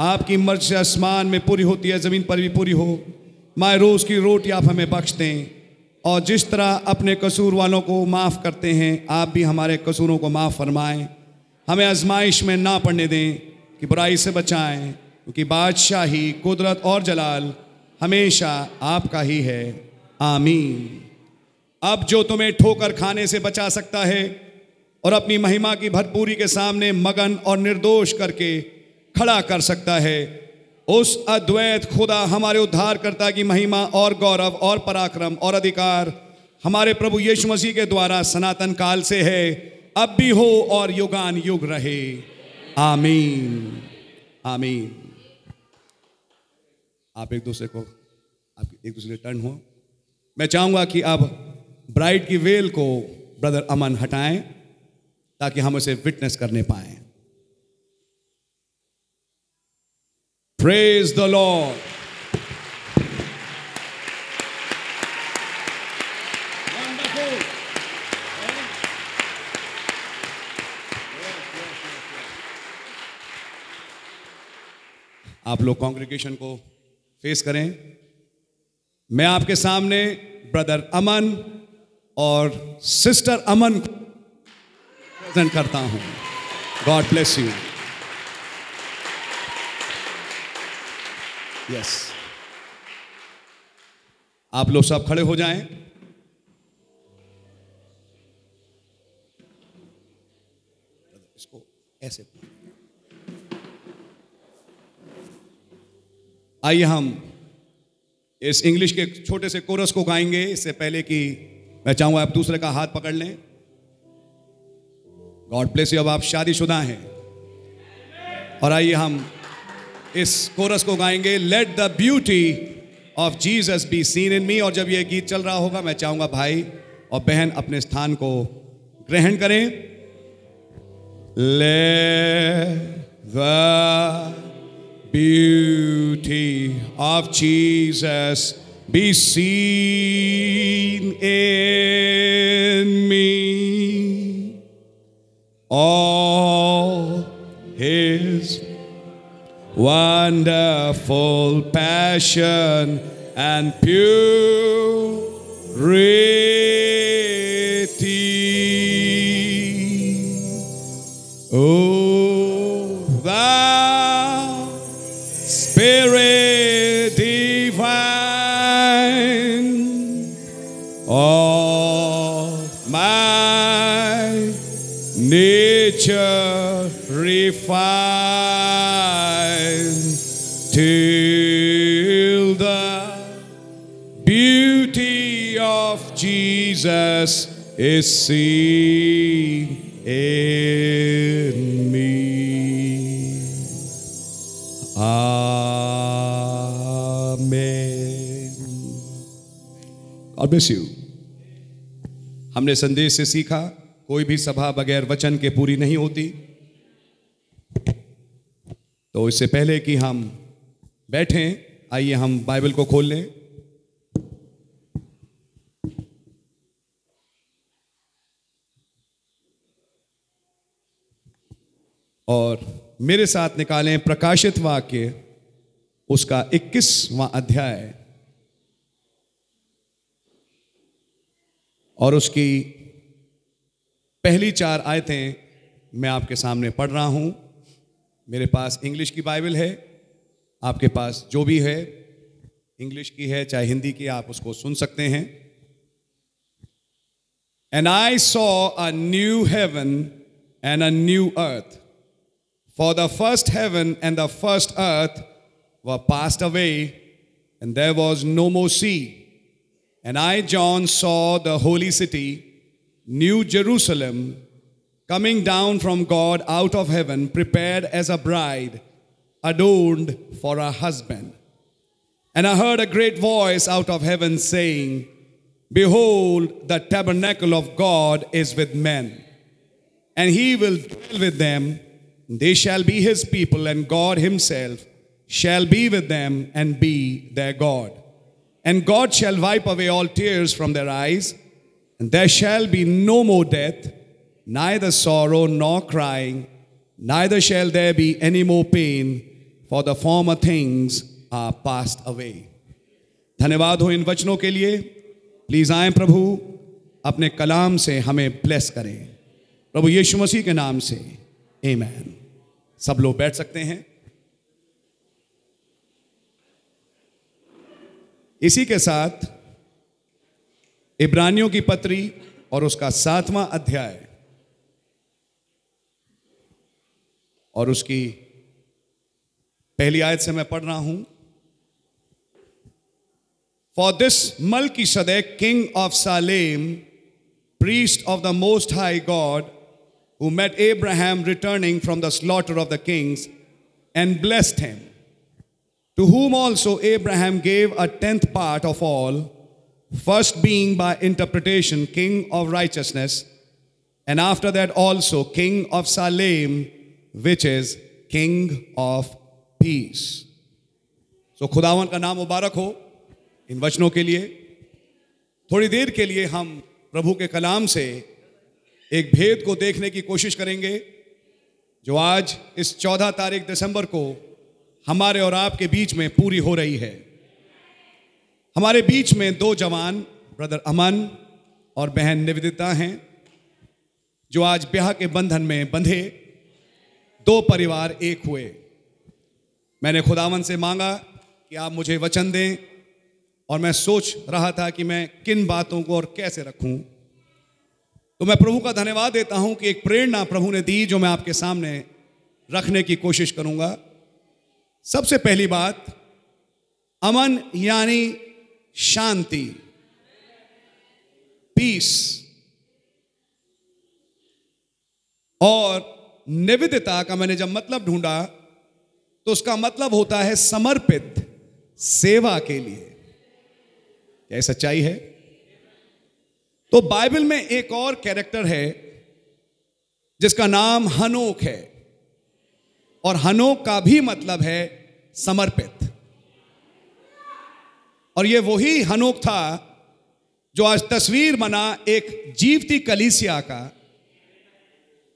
आपकी मर्ज़ी आसमान में पूरी होती है, ज़मीन पर भी पूरी हो माए रोज़ की रोटी आप हमें बख्श दें और जिस तरह अपने कसूर वालों को माफ़ करते हैं, आप भी हमारे कसूरों को माफ़ फरमाएँ। हमें आजमाइश में ना पड़ने दें कि बुराई से बचाएँ, क्योंकि बादशाही, कुदरत और जलाल हमेशा आपका ही है। आमीन। अब जो तुम्हें ठोकर खाने से बचा सकता है और अपनी महिमा की भरपूरी के सामने मगन और निर्दोष करके खड़ा कर सकता है। उस अद्वैत खुदा हमारे उद्धारकर्ता की महिमा और गौरव और पराक्रम और अधिकार हमारे प्रभु यीशु मसीह के द्वारा सनातन काल से है। अब भी हो और युगान युग रहे। आमीन। आमीन। आप एक दूसरे को, आप एक दूसरे टर्न हो मैं चाहूँगा कि अब ब्राइड की वेल को ब्रदर अमन हटाएँ। ताकि हम उसे विटनेस करने पाए। प्रेज द लॉर्ड आप लोग कांग्रेगेशन को फेस करें। मैं आपके सामने ब्रदर अमन और सिस्टर अमन प्रेजेंट करता हूँ। गॉड ब्लेस यू यस आप लोग सब खड़े हो जाएँ। इसको ऐसे। आइए हम इस इंग्लिश के छोटे से कोरस को गाएँगे। इससे पहले कि मैं चाहूँगा आप दूसरे का हाथ पकड़ लें। गॉड प्लेस यू अब आप शादीशुदा हैं। और आइए हम इस कोरस को गाएँगे let the beauty of Jesus be seen in me और जब ये गीत चल रहा होगा, मैं चाहूँगा भाई और बहन अपने स्थान को ग्रहण करें। Let the beauty of Jesus be seen in me. All his wonderful passion and purity. Oh, refined till the beauty of Jesus is seen in me. Amen. God bless you. हमने संदेश से सीखा कोई भी सभा बगैर वचन के पूरी नहीं होती तो इससे पहले कि हम बैठें, आइए हम बाइबल को खोल लें। और मेरे साथ निकालें प्रकाशित वाक्य, उसका 21वां अध्याय। और उसकी पहली चार आयतें मैं आपके सामने पढ़ रहा हूँ। मेरे पास इंग्लिश की बाइबल है, आपके पास जो भी है इंग्लिश की है, चाहे हिंदी की, आप उसको सुन सकते हैं। And I saw a new heaven and a new earth for the first heaven and the first earth were passed away and there was no more sea and I John saw the holy city new Jerusalem coming down from God out of heaven, prepared as a bride, adorned for her husband. And I heard a great voice out of heaven saying, Behold, the tabernacle of God is with men, and he will dwell with them. They shall be his people, and God himself shall be with them and be their God. And God shall wipe away all tears from their eyes, And there shall be no more death, neither sorrow nor crying, neither shall there be any more pain, for the former things are passed away. धन्यवाद हो इन वचनों के लिए। प्लीज़ आए प्रभु अपने कलाम से हमें ब्लेस करें। प्रभु यीशु मसीह के नाम से। आमेन सब लोग बैठ सकते हैं। इसी के साथ इब्रानियों की पत्री और उसका सातवां अध्याय। और उसकी पहली आयत से मैं पढ़ रहा हूँ for this Melchizedek king of Salem priest of the Most High God, who met Abraham returning from the slaughter of the kings and blessed him, to whom also Abraham gave a tenth part of all, first being by interpretation king of righteousness, and after that also king of Salem, which is king of peace so खुदावन का नाम मुबारक हो इन वचनों के लिए थोड़ी देर के लिए हम प्रभु के कलाम से एक भेद को देखने की कोशिश करेंगे जो आज इस चौदह तारीख दिसंबर को हमारे और आपके बीच में पूरी हो रही है हमारे बीच में दो जवान ब्रदर अमन और बहन निवेदिता हैं जो आज ब्याह के बंधन में बंधे दो परिवार एक हुए। मैंने खुदावन से मांगा कि आप मुझे वचन दें और मैं सोच रहा था कि मैं किन बातों को और कैसे रखूँ। तो मैं प्रभु का धन्यवाद देता हूँ कि एक प्रेरणा प्रभु ने दी जो मैं आपके सामने रखने की कोशिश करूँगा। सबसे पहली बात, अमन यानी शांति, पीस। और निविदता का मैंने जब मतलब ढूंढा तो उसका मतलब होता है समर्पित सेवा के लिए। क्या सच्चाई है? तो बाइबल में एक और कैरेक्टर है, जिसका नाम हनोक है, और हनोक का भी मतलब है समर्पित। और ये वही हनोक था, जो आज तस्वीर बना एक जीवती कलीसिया का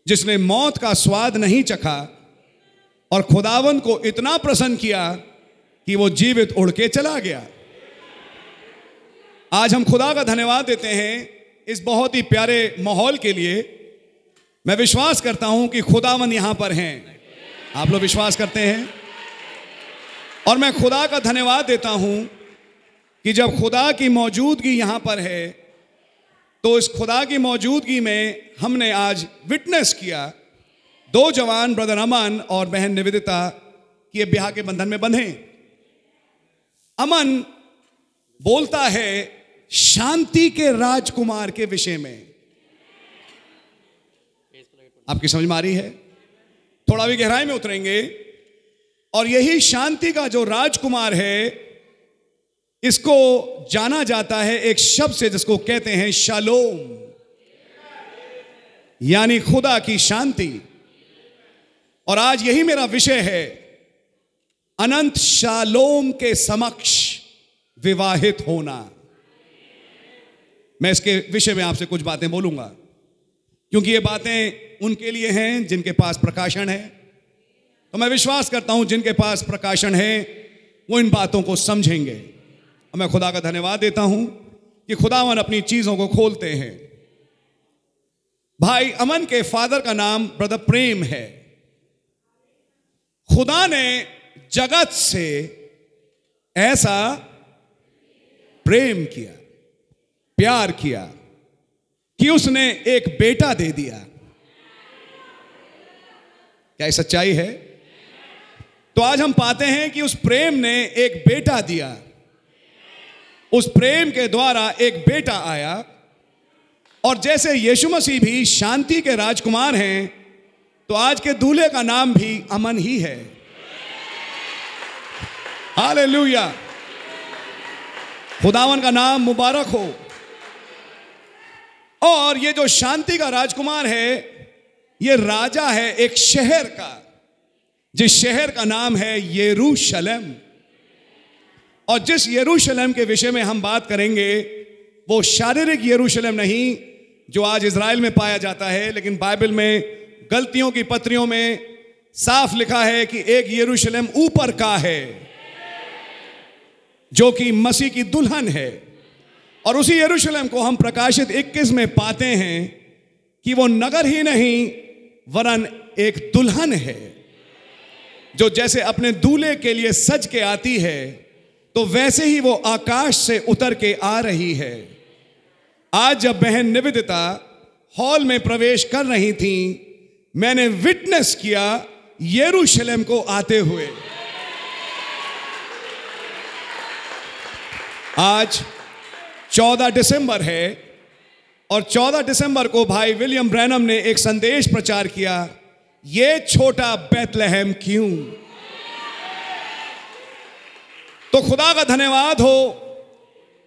जिसने मौत का स्वाद नहीं चखा और खुदावन को इतना प्रसन्न किया कि वो जीवित उड़ के चला गया। आज हम खुदा का धन्यवाद देते हैं इस बहुत ही प्यारे माहौल के लिए। मैं विश्वास करता हूँ कि खुदावन यहाँ पर हैं। आप लोग विश्वास करते हैं? और मैं खुदा का धन्यवाद देता हूँ कि जब खुदा की मौजूदगी यहाँ पर है तो इस खुदा की मौजूदगी में हमने आज विटनेस किया दो जवान ब्रदर अमन और बहन निवेदिता, कि ब्याह के बंधन में बंधे। अमन बोलता है, शांति के राजकुमार के विषय में। आपकी समझ में आ रही है? थोड़ा भी गहराई में उतरेंगे। और यही शांति का जो राजकुमार है इसको जाना जाता है एक शब्द से जिसको कहते हैं शालोम। यानी खुदा की शांति। और आज यही मेरा विषय है, अनंत शालोम के समक्ष विवाहित होना। मैं इसके विषय में आपसे कुछ बातें बोलूँगा, क्योंकि ये बातें उनके लिए हैं जिनके पास प्रकाशन है। तो मैं विश्वास करता हूँ जिनके पास प्रकाशन है, वो इन बातों को समझेंगे। और मैं खुदा का धन्यवाद देता हूँ कि खुदावन अपनी चीज़ों को खोलते हैं। भाई, अमन के फादर का नाम ब्रदर प्रेम है। खुदा ने जगत से ऐसा प्रेम किया, प्यार किया कि उसने एक बेटा दे दिया। क्या ये सच्चाई है? तो आज हम पाते हैं कि उस प्रेम ने एक बेटा दिया। उस प्रेम के द्वारा एक बेटा आया, और जैसे यीशु मसीह भी शांति के राजकुमार हैं तो आज के दूल्हे का नाम भी अमन ही है। हालेलुया। खुदावन का नाम मुबारक हो। और ये जो शांति का राजकुमार है, ये राजा है एक शहर का, जिस शहर का नाम है यरूशलेम। और जिस यरूशलेम के विषय में हम बात करेंगे, वो शारीरिक यरूशलेम नहीं, जो आज इसराइल में पाया जाता है, लेकिन बाइबल में, गलतियों की पत्रियों में साफ़ लिखा है कि एक यरूशलेम ऊपर का है, जो कि मसीह की दुल्हन है। और उसी यरूशलेम को हम प्रकाशित 21 में पाते हैं कि वो नगर ही नहीं, वरन एक दुल्हन है, जो जैसे अपने दूल्हे के लिए सज के आती है तो वैसे ही वो आकाश से उतर के आ रही है। आज जब बहन निवेदिता हॉल में प्रवेश कर रही थी, मैंने विटनेस किया यरूशलेम को आते हुए। आज 14 दिसंबर है और 14 दिसंबर को भाई विलियम ब्रैनम ने एक संदेश प्रचार किया, ये छोटा बैतलहम क्यों? तो खुदा का धन्यवाद हो।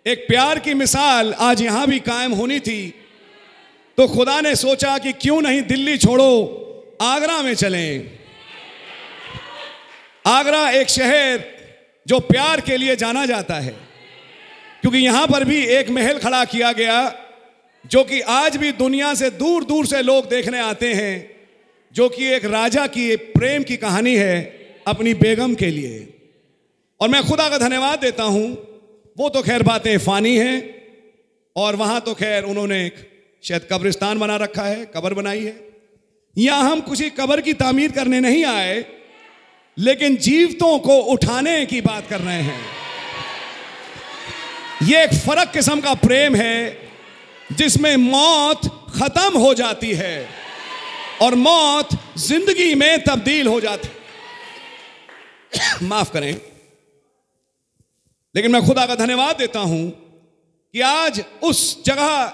एक प्यार की मिसाल आज यहाँ भी कायम होनी थी। तो खुदा ने सोचा कि क्यों नहीं दिल्ली छोड़ो, आगरा में चलें। आगरा एक शहर जो प्यार के लिए जाना जाता है। क्योंकि यहाँ पर भी एक महल खड़ा किया गया, जो कि आज भी दुनिया से दूर दूर से लोग देखने आते हैं, जो कि एक राजा की एक प्रेम की कहानी है अपनी बेगम के लिए। और मैं खुदा का धन्यवाद देता हूँ। वो तो खैर बातें फानी हैं और वहाँ तो खैर उन्होंने एक शायद कब्रिस्तान बना रखा है, कब्र बनाई है। या हम किसी कब्र की तामीर करने नहीं आए, लेकिन जीवतों को उठाने की बात कर रहे हैं। यह एक फ़र्क किस्म का प्रेम है, जिसमें मौत खत्म हो जाती है और मौत ज़िंदगी में तब्दील हो जाती [coughs] माफ़ करें। लेकिन मैं खुदा का धन्यवाद देता हूँ कि आज उस जगह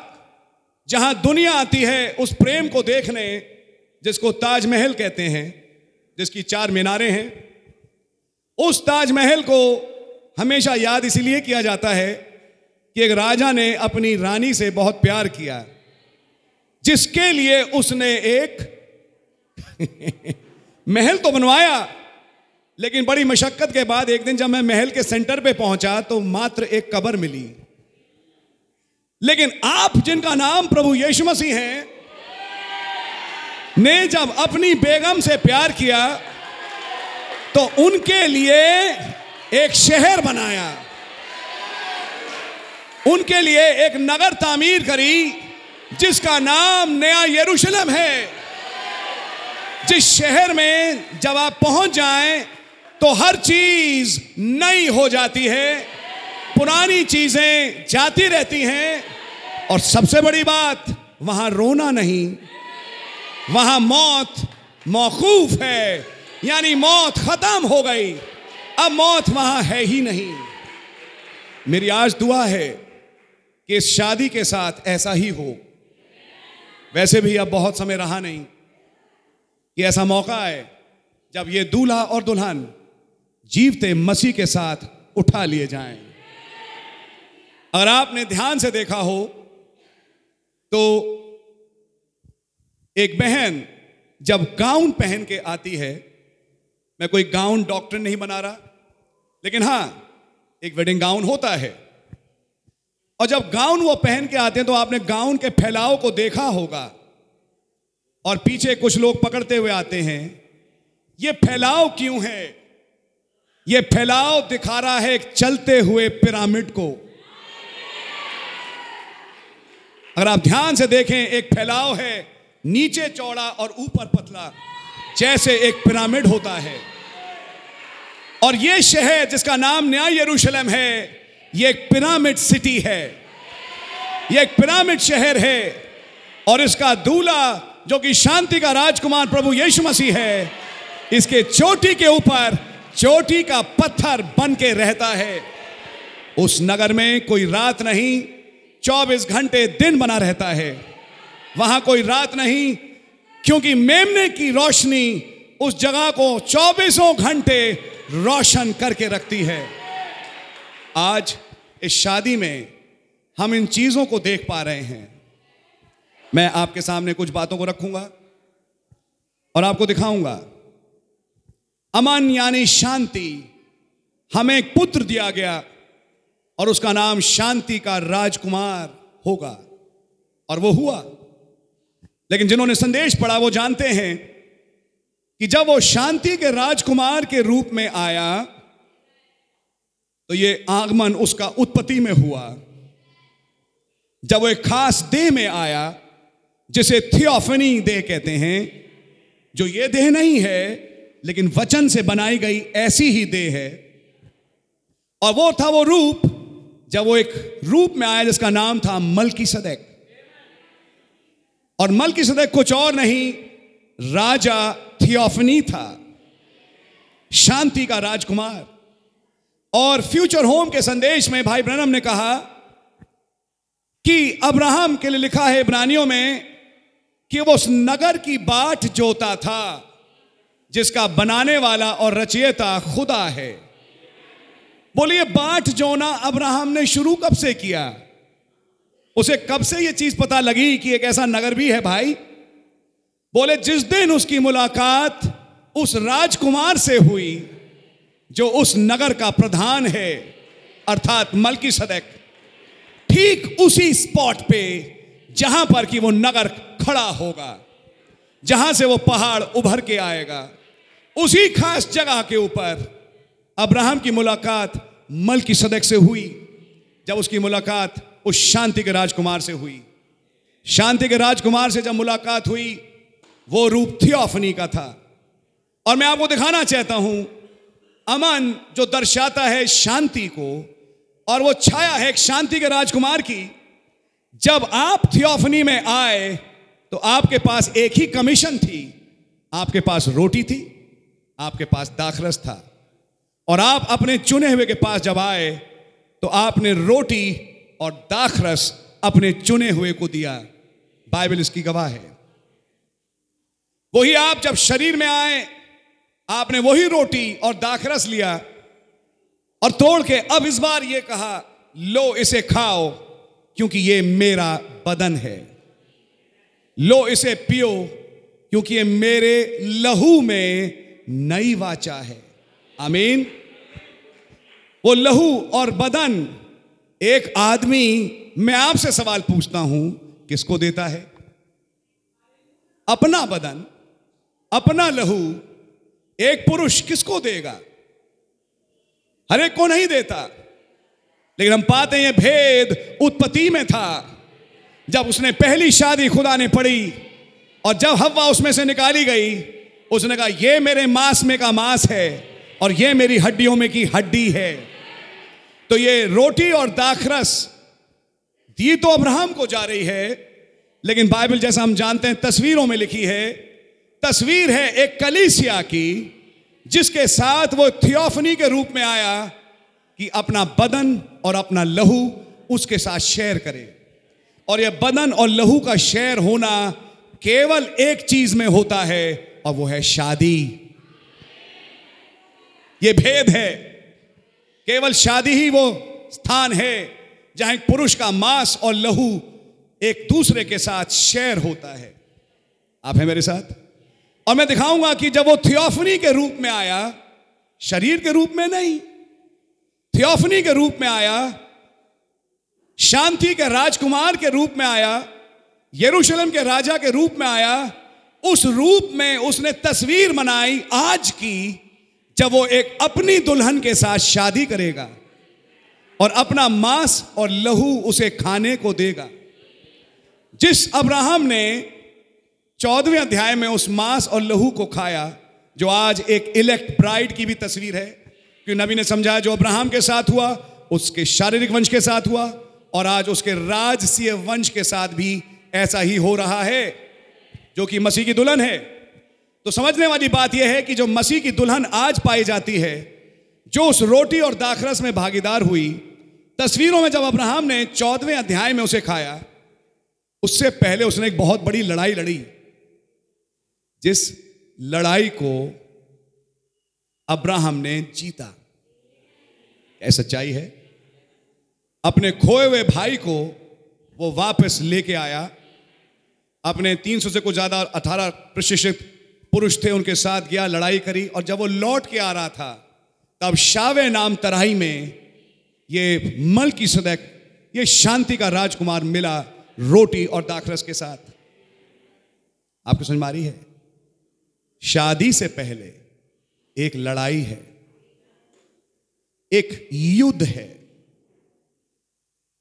जहाँ दुनिया आती है, उस प्रेम को देखने जिसको ताजमहल कहते हैं, जिसकी चार मीनारें हैं, उस ताजमहल को हमेशा याद इसलिए किया जाता है कि एक राजा ने अपनी रानी से बहुत प्यार किया, जिसके लिए उसने एक [laughs] महल तो बनवाया लेकिन बड़ी मशक्कत के बाद एक दिन जब मैं महल के सेंटर पे पहुँचा तो मात्र एक कबर मिली। लेकिन आप जिनका नाम प्रभु यीशु मसीह हैं, ने जब अपनी बेगम से प्यार किया तो उनके लिए एक शहर बनाया। उनके लिए एक नगर तामीर करी, जिसका नाम नया यरूशलेम है। जिस शहर में जब आप पहुँच जाएँ तो हर चीज़ नई हो जाती है, पुरानी चीज़ें जाती रहती हैं, और सबसे बड़ी बात, वहाँ रोना नहीं, वहाँ मौत मौकूफ है, यानी मौत खत्म हो गई, अब मौत वहाँ है ही नहीं। मेरी आज दुआ है कि इस शादी के साथ ऐसा ही हो। वैसे भी अब बहुत समय रहा नहीं कि ऐसा मौका है जब ये दूल्हा और दुल्हन जीवते मसीह के साथ उठा लिए जाएँ। अगर आपने ध्यान से देखा हो तो एक बहन जब गाउन पहन के आती है, मैं कोई गाउन डॉक्टर नहीं बना रहा, लेकिन हाँ, एक वेडिंग गाउन होता है। और जब गाउन वो पहन के आते हैं तो आपने गाउन के फैलाव को देखा होगा। और पीछे कुछ लोग पकड़ते हुए आते हैं, ये फैलाव क्यों है? ये फैलाव दिखा रहा है एक चलते हुए पिरामिड को। अगर आप ध्यान से देखें, एक फैलाव है, नीचे चौड़ा और ऊपर पतला, जैसे एक पिरामिड होता है। और ये शहर जिसका नाम न्याय यरूशलेम है, ये एक पिरामिड सिटी है। ये एक पिरामिड शहर है। और इसका दूल्हा, जो कि शांति का राजकुमार प्रभु यीशु मसीह है, इसके चोटी के ऊपर चोटी का पत्थर बन के रहता है। उस नगर में कोई रात नहीं 24 घंटे दिन बना रहता है। वहाँ कोई रात नहीं, क्योंकि मेमने की रोशनी उस जगह को चौबीसों घंटे रोशन करके रखती है। आज इस शादी में हम इन चीज़ों को देख पा रहे हैं। मैं आपके सामने कुछ बातों को रखूँगा और आपको दिखाऊँगा। अमन यानी शांति, हमें एक पुत्र दिया गया और उसका नाम शांति का राजकुमार होगा। और वो हुआ। लेकिन जिन्होंने संदेश पढ़ा, वो जानते हैं कि जब वो शांति के राजकुमार के रूप में आया तो ये आगमन उसका उत्पत्ति में हुआ। जब वो एक खास देह में आया, जिसे थियोफनी देह कहते हैं, जो ये देह नहीं है लेकिन वचन से बनाई गई ऐसी ही देह है। और वो था वो रूप, जब वो एक रूप में आया जिसका नाम था मलकी सदैक और मलकी सदैक कुछ और नहीं, राजा थियोफनी था, शांति का राजकुमार। और फ्यूचर होम के संदेश में भाई ब्रनम ने कहा कि अब्राहम के लिए लिखा है इब्रानियों में कि वो उस नगर की बाट जोता था। जिसका बनाने वाला और रचयिता खुदा है। बोलिए, बाट जोना अब्राहम ने शुरू कब से किया? उसे कब से यह चीज़ पता लगी कि एक ऐसा नगर भी है भाई? बोले, जिस दिन उसकी मुलाकात उस राजकुमार से हुई, जो उस नगर का प्रधान है, अर्थात मलकी सदक ठीक उसी स्पॉट पे जहाँ पर कि वो नगर खड़ा होगा, जहाँ से वो पहाड़ उभर के आएगा। उसी खास जगह के ऊपर अब्राहम की मुलाकात मल की सदक से हुई, जब उसकी मुलाकात उस शांति के राजकुमार से हुई। शांति के राजकुमार से जब मुलाकात हुई, वो रूप थियोफनी का था। और मैं आपको दिखाना चाहता हूँ, अमन जो दर्शाता है शांति को, और वो छाया है एक शांति के राजकुमार की, जब आप थियोफनी में आए तो आपके पास एक ही कमीशन थी, आपके पास रोटी थी। आपके पास दाखरस था। और आप अपने चुने हुए के पास जब आए तो आपने रोटी और दाखरस अपने चुने हुए को दिया। बाइबल इसकी गवाह है। वही आप जब शरीर में आए, आपने वही रोटी और दाखरस लिया और तोड़ के अब इस बार ये कहा, लो इसे खाओ, क्योंकि ये मेरा बदन है। लो इसे पियो, क्योंकि ये मेरे लहू में नई वाचा है। आमीन। वो लहू और बदन। एक आदमी, मैं आपसे सवाल पूछता हूँ, किसको देता है? अपना बदन, अपना लहू, एक पुरुष किसको देगा? हर एक को नहीं देता। लेकिन हम पाते हैं, भेद उत्पत्ति में था। जब उसने पहली शादी खुदा ने पड़ी और जब हवा उसमें से निकाली गई उसने कहा, ये मेरे मांस में का मांस है और ये मेरी हड्डियों में की हड्डी है। तो ये रोटी और दाखरस, दी तो अब्राहम को जा रही है, लेकिन बाइबल जैसा हम जानते हैं, तस्वीरों में लिखी है, तस्वीर है एक कलीसिया की, जिसके साथ वो थियोफनी के रूप में आया कि अपना बदन और अपना लहू उसके साथ शेयर करे। और यह बदन और लहू का शेयर होना केवल एक चीज़ में होता है और वो है शादी। ये भेद है। केवल शादी ही वो स्थान है जहाँ पुरुष का मांस और लहू एक दूसरे के साथ शेयर होता है। आप हैं मेरे साथ? और मैं दिखाऊँगा कि जब वो थियोफनी के रूप में आया, शरीर के रूप में नहीं थियोफनी के रूप में आया, शांति के राजकुमार के रूप में आया, यरूशलेम के राजा के रूप में आया उस रूप में उसने तस्वीर बनाई आज की, जब वो एक अपनी दुल्हन के साथ शादी करेगा और अपना मांस और लहू उसे खाने को देगा। जिस अब्राहम ने चौदहवें अध्याय में उस मांस और लहू को खाया, जो आज एक इलेक्ट ब्राइड की भी तस्वीर है कि नबी ने समझाया जो अब्राहम के साथ हुआ, उसके शारीरिक वंश के साथ हुआ, और आज उसके राजसीय वंश के साथ भी ऐसा ही हो रहा है। जो कि मसीह की दुल्हन है। तो समझने वाली बात यह है कि जो मसीह की दुल्हन आज पाई जाती है, जो उस रोटी और दाखरस में भागीदार हुई, तस्वीरों में जब अब्राहम ने चौदहवें अध्याय में उसे खाया, उससे पहले उसने एक बहुत बड़ी लड़ाई लड़ी, जिस लड़ाई को अब्राहम ने जीता। यह सच्चाई है। अपने खोए हुए भाई को वो वापस लेके आया अपने 300 से कुछ ज़्यादा अठारह प्रशिक्षित पुरुष थे, उनके साथ गया, लड़ाई करी, और जब वो लौट के आ रहा था, तब शावे नाम तराई में ये मल की सदक ये शांति का राजकुमार मिला रोटी और दाखरस के साथ। आपको समझ में आ रही है? शादी से पहले एक लड़ाई है, एक युद्ध है,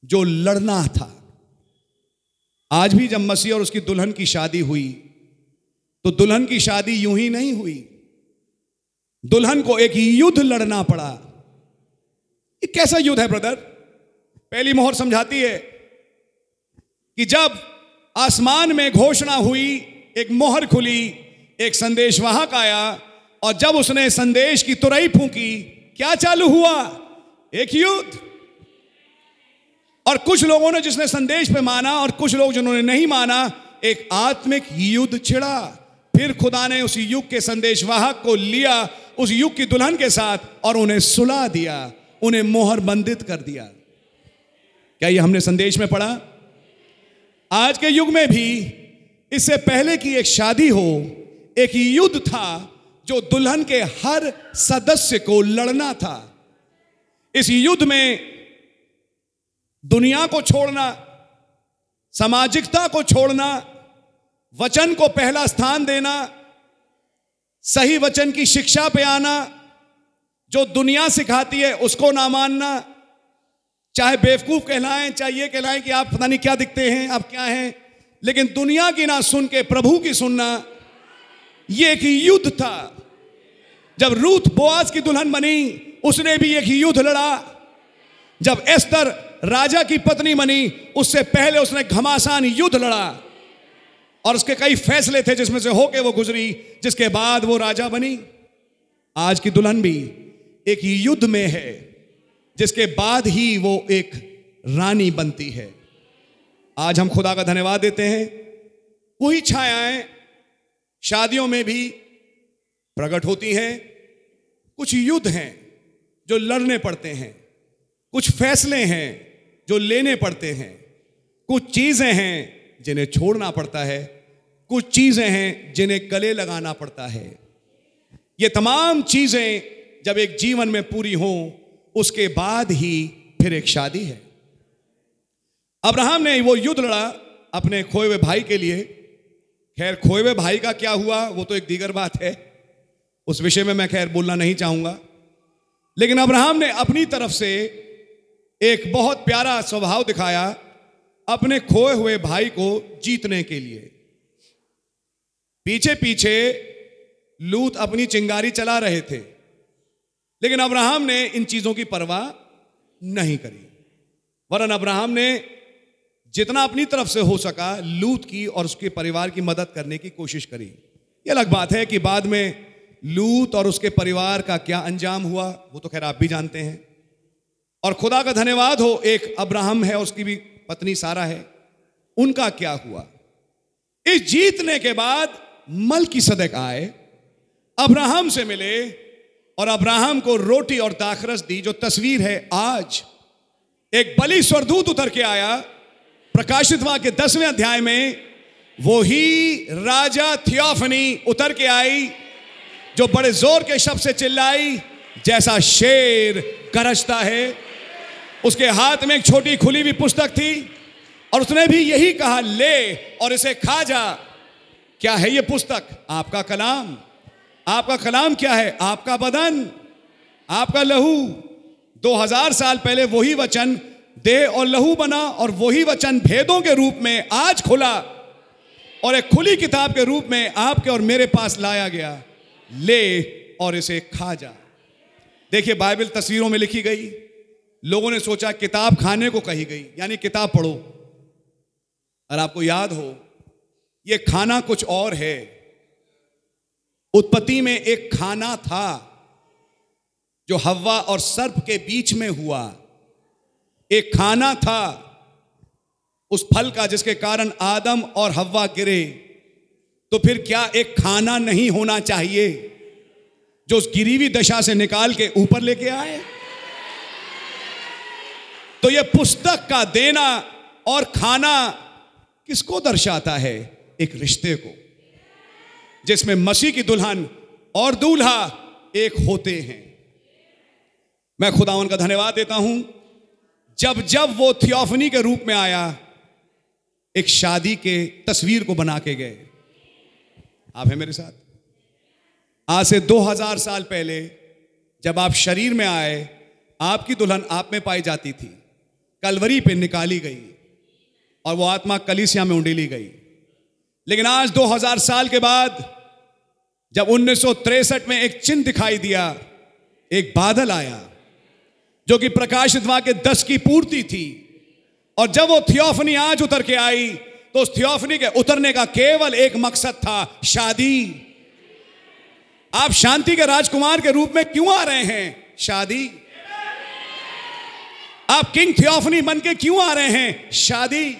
जो लड़ना था। आज भी जब मसीह और उसकी दुल्हन की शादी हुई तो दुल्हन की शादी यूँ ही नहीं हुई। दुल्हन को एक युद्ध लड़ना पड़ा। ये कैसा युद्ध है ब्रदर पहली मोहर समझाती है कि जब आसमान में घोषणा हुई, एक मोहर खुली, एक संदेशवाहक आया, और जब उसने संदेश की तुरई फूंकी, क्या चालू हुआ? एक युद्ध। और कुछ लोगों ने जिसने संदेश पे माना और कुछ लोग जिन्होंने नहीं माना, एक आत्मिक युद्ध छिड़ा। फिर खुदा ने उस युग के संदेशवाहक को लिया, उस युग की दुल्हन के साथ और उन्हें सुला दिया, उन्हें मोहर बंदित कर दिया। क्या ये हमने संदेश में पढ़ा? आज के युग में भी इससे पहले की एक शादी हो, एक युद्ध था जो दुल्हन के हर सदस्य को लड़ना था। इस युद्ध में दुनिया को छोड़ना, सामाजिकता को छोड़ना, वचन को पहला स्थान देना, सही वचन की शिक्षा पे आना, जो दुनिया सिखाती है उसको ना मानना, चाहे बेवकूफ़ कहलाएँ, चाहे ये कहलाएँ कि आप पता नहीं क्या दिखते हैं, आप क्या हैं, लेकिन दुनिया की ना सुन के, प्रभु की सुनना, ये एक युद्ध था। जब रूथ बोआज की दुल्हन बनी, उसने भी एक युद्ध लड़ा। जब एस्तर राजा की पत्नी बनी उससे पहले उसने घमासान युद्ध लड़ा। और उसके कई फैसले थे जिसमें से होके वो गुजरी, जिसके बाद वो राजा बनी। आज की दुल्हन भी एक युद्ध में है, जिसके बाद ही वो एक रानी बनती है। आज हम खुदा का धन्यवाद देते हैं। वही छायाएँ शादियों में भी प्रकट होती हैं। कुछ युद्ध हैं जो लड़ने पड़ते हैं, कुछ फैसले हैं जो लेने पड़ते हैं। कुछ चीज़ें हैं जिन्हें छोड़ना पड़ता है। कुछ चीज़ें हैं जिन्हें गले लगाना पड़ता है। ये तमाम चीज़ें जब एक जीवन में पूरी हों, उसके बाद ही फिर एक शादी है। अब्राहम ने वो युद्ध लड़ा अपने खोए हुए भाई के लिए। खैर, खोए हुए भाई का क्या हुआ, वो तो एक दीगर बात है। उस विषय में मैं खैर बोलना नहीं चाहूँगा। लेकिन अब्राहम ने अपनी तरफ़ से एक बहुत प्यारा स्वभाव दिखाया अपने खोए हुए भाई को जीतने के लिए। पीछे पीछे लूत अपनी चिंगारी चला रहे थे, लेकिन अब्राहम ने इन चीज़ों की परवाह नहीं करी। वरन अब्राहम ने जितना अपनी तरफ़ से हो सका लूत की और उसके परिवार की मदद करने की कोशिश करी। यह अलग बात है कि बाद में लूत और उसके परिवार का क्या अंजाम हुआ, वो तो खैर आप भी जानते हैं। और खुदा का धन्यवाद हो, एक अब्राहम है, उसकी भी पत्नी सारा है। उनका क्या हुआ? इस जीतने के बाद मल की सदक आए, अब्राहम से मिले और अब्राहम को रोटी और दाखरस दी, जो तस्वीर है आज। एक बलि स्वरदूत उतर के आया, प्रकाशित वहाँ के दसवें अध्याय में वो ही राजा थियोफनी उतर के आई, जो बड़े ज़ोर के शब्द से चिल्लाई, जैसा शेर गरजता है। उसके हाथ में एक छोटी खुली हुई पुस्तक थी और उसने भी यही कहा, ले और इसे खा जा। क्या है ये पुस्तक? आपका कलाम। आपका कलाम क्या है? आपका बदन। आपका लहू। दो हज़ार साल पहले वही वचन देह और लहू बना और वही वचन भेदों के रूप में आज खुला और एक खुली किताब के रूप में आपके और मेरे पास लाया गया। ले और इसे खा जा। देखिए बाइबल तस्वीरों में लिखी गई लोगों ने सोचा किताब खाने को कही गई, यानी किताब पढ़ो। और आपको याद हो, ये खाना कुछ और है। उत्पत्ति में एक खाना था, जो हवा और सर्प के बीच में हुआ। एक खाना था, उस फल का जिसके कारण आदम और हवा गिरे। तो फिर क्या एक खाना नहीं होना चाहिए, जो उस गिरीवी दशा से निकाल के ऊपर लेके आए? तो यह पुस्तक का देना और खाना किसको दर्शाता है? एक रिश्ते को। जिसमें मसीह की दुल्हन और दूल्हा एक होते हैं। मैं खुदा उनका धन्यवाद देता हूँ। जब जब वो थियोफनी के रूप में आया, एक शादी के तस्वीर को बना के गए। आप हैं मेरे साथ? आज से 2000 साल पहले जब आप शरीर में आए, आपकी दुल्हन आप में पाई जाती थी। कलवरी पे निकाली गई और वो आत्मा कलिसिया में उंडेली गई। लेकिन आज 2000 साल के बाद जब उन्नीस में एक चिन्ह दिखाई दिया, एक बादल आया, जो कि प्रकाशित वहाँ के दस की पूर्ति थी। और जब वो थियोफनी आज उतर के आई तो उस थियोफनी के उतरने का केवल एक मकसद था, शादी। आप शांति के राजकुमार के रूप में क्यों आ रहे हैं? शादी। आप किंग थियोफनी बन के क्यों आ रहे हैं? शादी।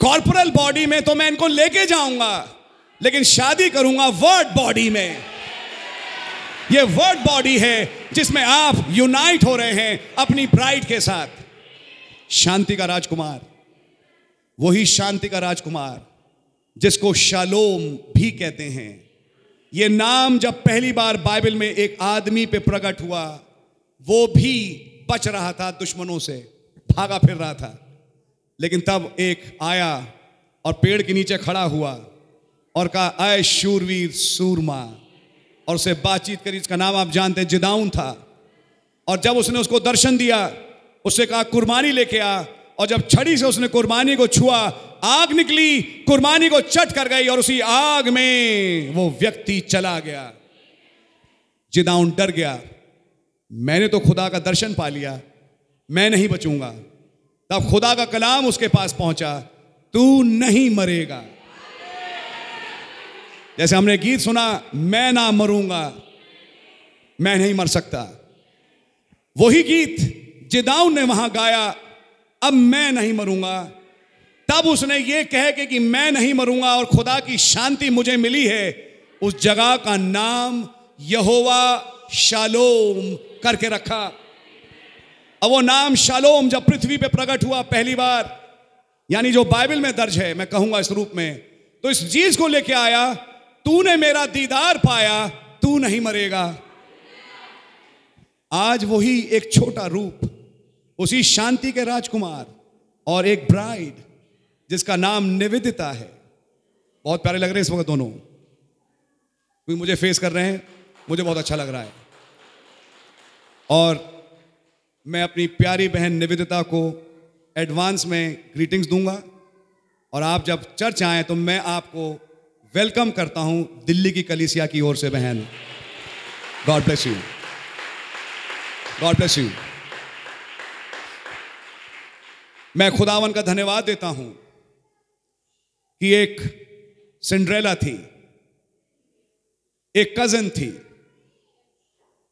कॉर्पोरल बॉडी में तो मैं इनको लेके जाऊँगा, लेकिन शादी करूँगा वर्ड बॉडी में। ये वर्ड बॉडी है जिसमें आप यूनाइट हो रहे हैं अपनी ब्राइड के साथ। शांति का राजकुमार, वही शांति का राजकुमार जिसको शालोम भी कहते हैं। ये नाम जब पहली बार बाइबल में एक आदमी पे प्रकट हुआ, वो भी बच रहा था दुश्मनों से, भागा फिर रहा था। लेकिन तब एक आया और पेड़ के नीचे खड़ा हुआ और कहा अय शूरवीर सूरमा। और उससे बातचीत करी इसका नाम आप जानते हैं जिदाउन था। और जब उसने उसको दर्शन दिया, उससे कहा, कुर्बानी लेके आ। और जब छड़ी से उसने कुर्बानी को छुआ, आग निकली, कुर्बानी को चट कर गई और उसी आग में वो व्यक्ति चला गया। जिदाउन डर गया। मैंने तो खुदा का दर्शन पा लिया, मैं नहीं बचूँगा। तब खुदा का कलाम उसके पास पहुँचा, तू नहीं मरेगा। जैसे हमने गीत सुना, मैं ना मरूँगा, मैं नहीं मर सकता। वही गीत जिदाऊ ने वहाँ गाया, अब मैं नहीं मरूँगा। तब उसने ये कह के, कि मैं नहीं मरूँगा और खुदा की शांति मुझे मिली है, उस जगह का नाम यहोवा शालोम करके रखा। अब वो नाम शालोम जब पृथ्वी पे प्रकट हुआ पहली बार, यानी जो बाइबल में दर्ज है, मैं कहूँगा इस रूप में तो इस चीज़ को लेके आया, तूने मेरा दीदार पाया, तू नहीं मरेगा। आज वही एक छोटा रूप, उसी शांति के राजकुमार और एक ब्राइड, जिसका नाम निवेदिता है। बहुत प्यारे लग रहे हैं इस वक्त दोनों। कोई मुझे फेस कर रहे हैं? मुझे बहुत अच्छा लग रहा है। और मैं अपनी प्यारी बहन निवेदिता को एडवांस में ग्रीटिंग्स दूँगा। और आप जब चर्च आए तो मैं आपको वेलकम करता हूँ दिल्ली की कलीसिया की ओर से, बहन। God bless you God bless you मैं खुदावन का धन्यवाद देता हूँ कि एक सिंड्रेला थी, एक कज़न थी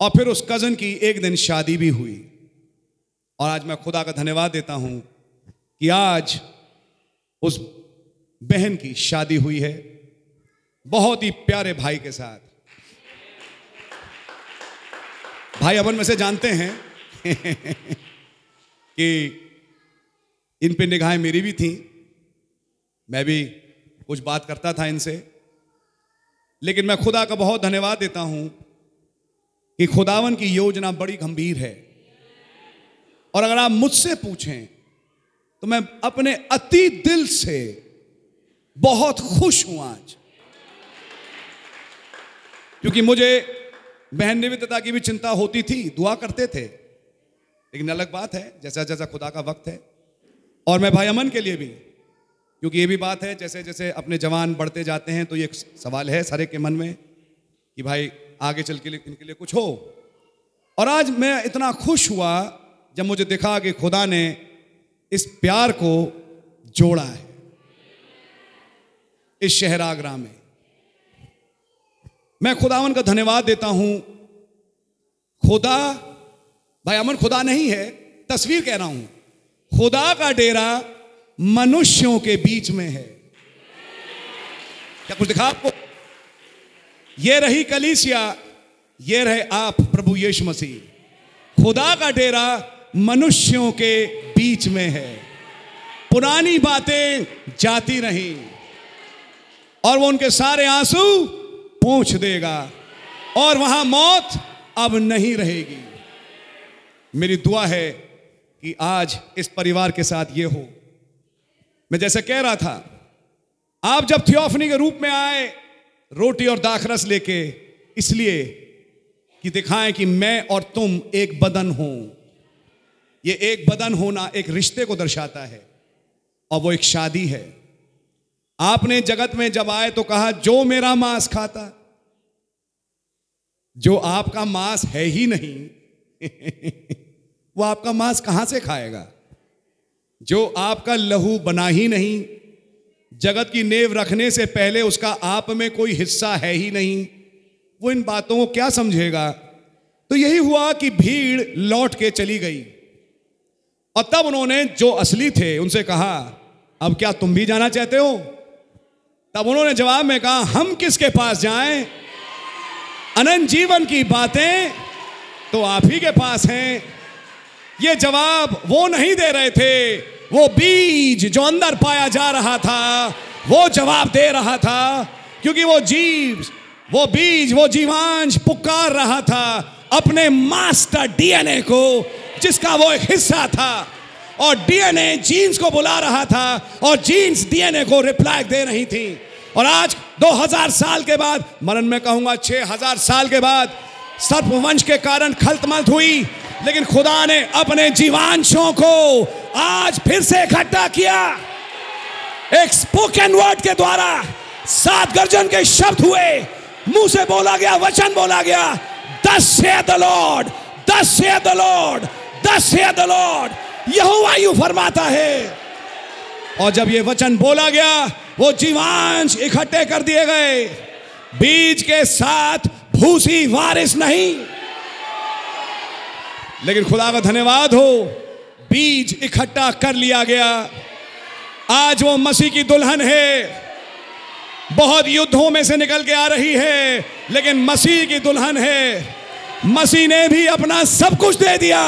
और फिर उस कज़न की एक दिन शादी भी हुई। और आज मैं खुदा का धन्यवाद देता हूँ कि आज उस बहन की शादी हुई है। बहुत ही प्यारे भाई के साथ। भाई अपन में से जानते हैं [laughs] कि इन पे निगाहें मेरी भी थी। मैं भी कुछ बात करता था इनसे। लेकिन मैं खुदा का बहुत धन्यवाद देता हूँ कि खुदावन की योजना बड़ी गंभीर है। और अगर आप मुझसे पूछें तो मैं अपने अति दिल से बहुत खुश हूँ आज। क्योंकि मुझे बहन निविदता की भी चिंता होती थी, दुआ करते थे। लेकिन अलग बात है जैसा जैसा खुदा का वक्त है। और मैं भाई अमन के लिए भी, क्योंकि ये भी बात है जैसे जैसे अपने जवान बढ़ते जाते हैं तो ये सवाल है सारे के मन में कि भाई आगे चल के लिए, इनके लिए कुछ हो। और आज मैं इतना खुश हुआ जब मुझे दिखा कि खुदा ने इस प्यार को जोड़ा है। इस शहर आगरा में। मैं खुदावन का धन्यवाद देता हूँ। खुदा, भाई अमन, खुदा नहीं है, तस्वीर कह रहा हूँ। खुदा का डेरा मनुष्यों के बीच में है। क्या कुछ दिखा आपको? ये रही कलीसिया, ये रहे आप प्रभु यीशु मसीह। खुदा का डेरा मनुष्यों के बीच में है। पुरानी बातें जाती रही और वो उनके सारे आँसू पूछ देगा और वहाँ मौत अब नहीं रहेगी। मेरी दुआ है कि आज इस परिवार के साथ ये हो। मैं जैसे कह रहा था, आप जब थियोफनी के रूप में आए रोटी और दाखरस लेके, इसलिए कि दिखाएँ कि मैं और तुम एक बदन हो। ये एक बदन होना एक रिश्ते को दर्शाता है, और वो एक शादी है। आपने जगत में जब आए तो कहा, जो मेरा मांस खाता, जो आपका मांस है ही नहीं, [laughs] वो आपका मांस कहाँ से खाएगा? जो आपका लहू बना ही नहीं जगत की नेव रखने से पहले उसका आप में कोई हिस्सा है ही नहीं। वो इन बातों को क्या समझेगा? तो यही हुआ कि भीड़ लौट के चली गई। और तब उन्होंने जो असली थे, उनसे कहा, अब क्या तुम भी जाना चाहते हो? तब उन्होंने जवाब में कहा, हम किसके पास जाएँ? अनंत जीवन की बातें तो आप ही के पास हैं। ये जवाब वो नहीं दे रहे थे वो बीज जो अंदर पाया जा रहा था, वो जवाब दे रहा था, क्योंकि वो जीव, वो बीज, वो जीवांश पुकार रहा था अपने मास्टर डीएनए को, जिसका वो एक हिस्सा था। और डीएनए जीन्स को बुला रहा था और जीन्स डीएनए को रिप्लाई दे रही थी। और आज 2000 साल के बाद, मरण में कहूँगा 6000 साल के बाद, सर्पवंश के कारण खलतमल्त हुई, लेकिन खुदा ने अपने जीवांशों को आज फिर से इकट्ठा किया। एक स्पोकन वर्ड के द्वारा सात गर्जन के शब्द हुए। मुँह से बोला गया, वचन बोला गया दस से द लॉर्ड दस से द लॉर्ड दस से द लॉर्ड यहोवा यूँ फरमाता है। और जब ये वचन बोला गया, वो जीवांश इकट्ठे कर दिए गए। बीज के साथ भूसी वारिस नहीं। लेकिन खुदा का धन्यवाद हो बीज इकट्ठा कर लिया गया। आज वो मसीह की दुल्हन है। बहुत युद्धों में से निकल के आ रही है, लेकिन मसीह की दुल्हन है। मसीह ने भी अपना सब कुछ दे दिया।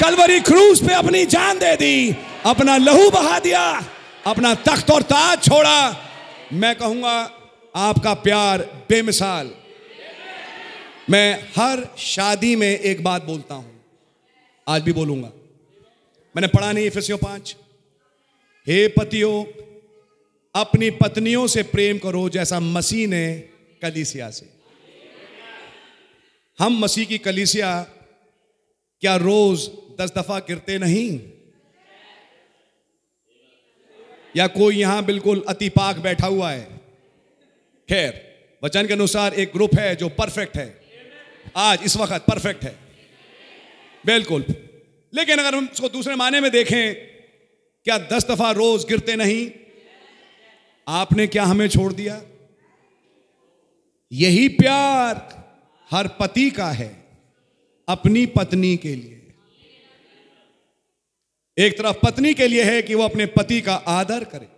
कलवरी क्रूज पे अपनी जान दे दी, अपना लहू बहा दिया, अपना तख्त और ताज छोड़ा। मैं कहूँगा, आपका प्यार बेमिसाल। मैं हर शादी में एक बात बोलता हूँ। आज भी बोलूँगा। मैंने पढ़ा नहीं फिसियो पाँच। हे पतियों, अपनी पत्नियों से प्रेम करो जैसा मसीह ने कलीसिया से। हम मसीह की कलीसिया क्या रोज दस दफ़ा गिरते नहीं? या कोई यहाँ बिल्कुल अति पाक बैठा हुआ है? खैर, वचन के अनुसार एक ग्रुप है जो परफेक्ट है। आज इस वक्त परफेक्ट है। बिल्कुल। लेकिन अगर हम इसको दूसरे माने में देखें, क्या दस दफ़ा रोज गिरते नहीं? आपने क्या हमें छोड़ दिया? यही प्यार हर पति का है, अपनी पत्नी के लिए। एक तरफ़ पत्नी के लिए है कि वो अपने पति का आदर करे।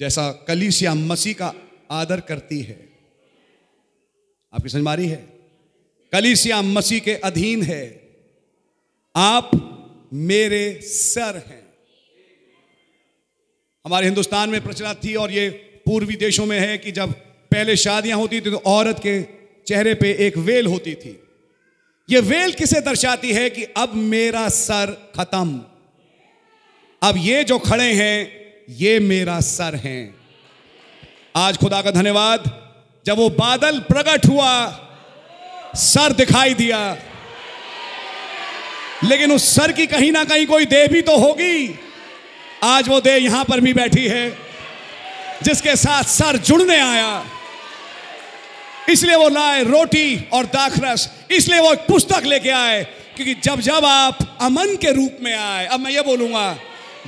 जैसा कलीसिया मसीह का आदर करती है। आपकी समझ मारी है? कलीसिया मसीह के अधीन है। आप मेरे सर हैं। हमारे हिंदुस्तान में प्रचलित थी और ये पूर्वी देशों में है कि जब पहले शादियाँ होती थी तो औरत के चेहरे पे एक वेल होती थी। ये वेल किसे दर्शाती है कि अब मेरा सर खत्म? अब ये जो खड़े हैं, ये मेरा सर हैं। आज खुदा का धन्यवाद। जब वो बादल प्रकट हुआ, सर दिखाई दिया। लेकिन उस सर की कहीं ना कहीं कोई देह भी तो होगी। आज वो देह यहाँ पर भी बैठी है, जिसके साथ सर जुड़ने आया। इसलिए वो लाए रोटी और दाखरस। इसलिए वो एक पुस्तक लेके आए, क्योंकि जब जब आप अमन के रूप में आए, अब मैं ये बोलूँगा,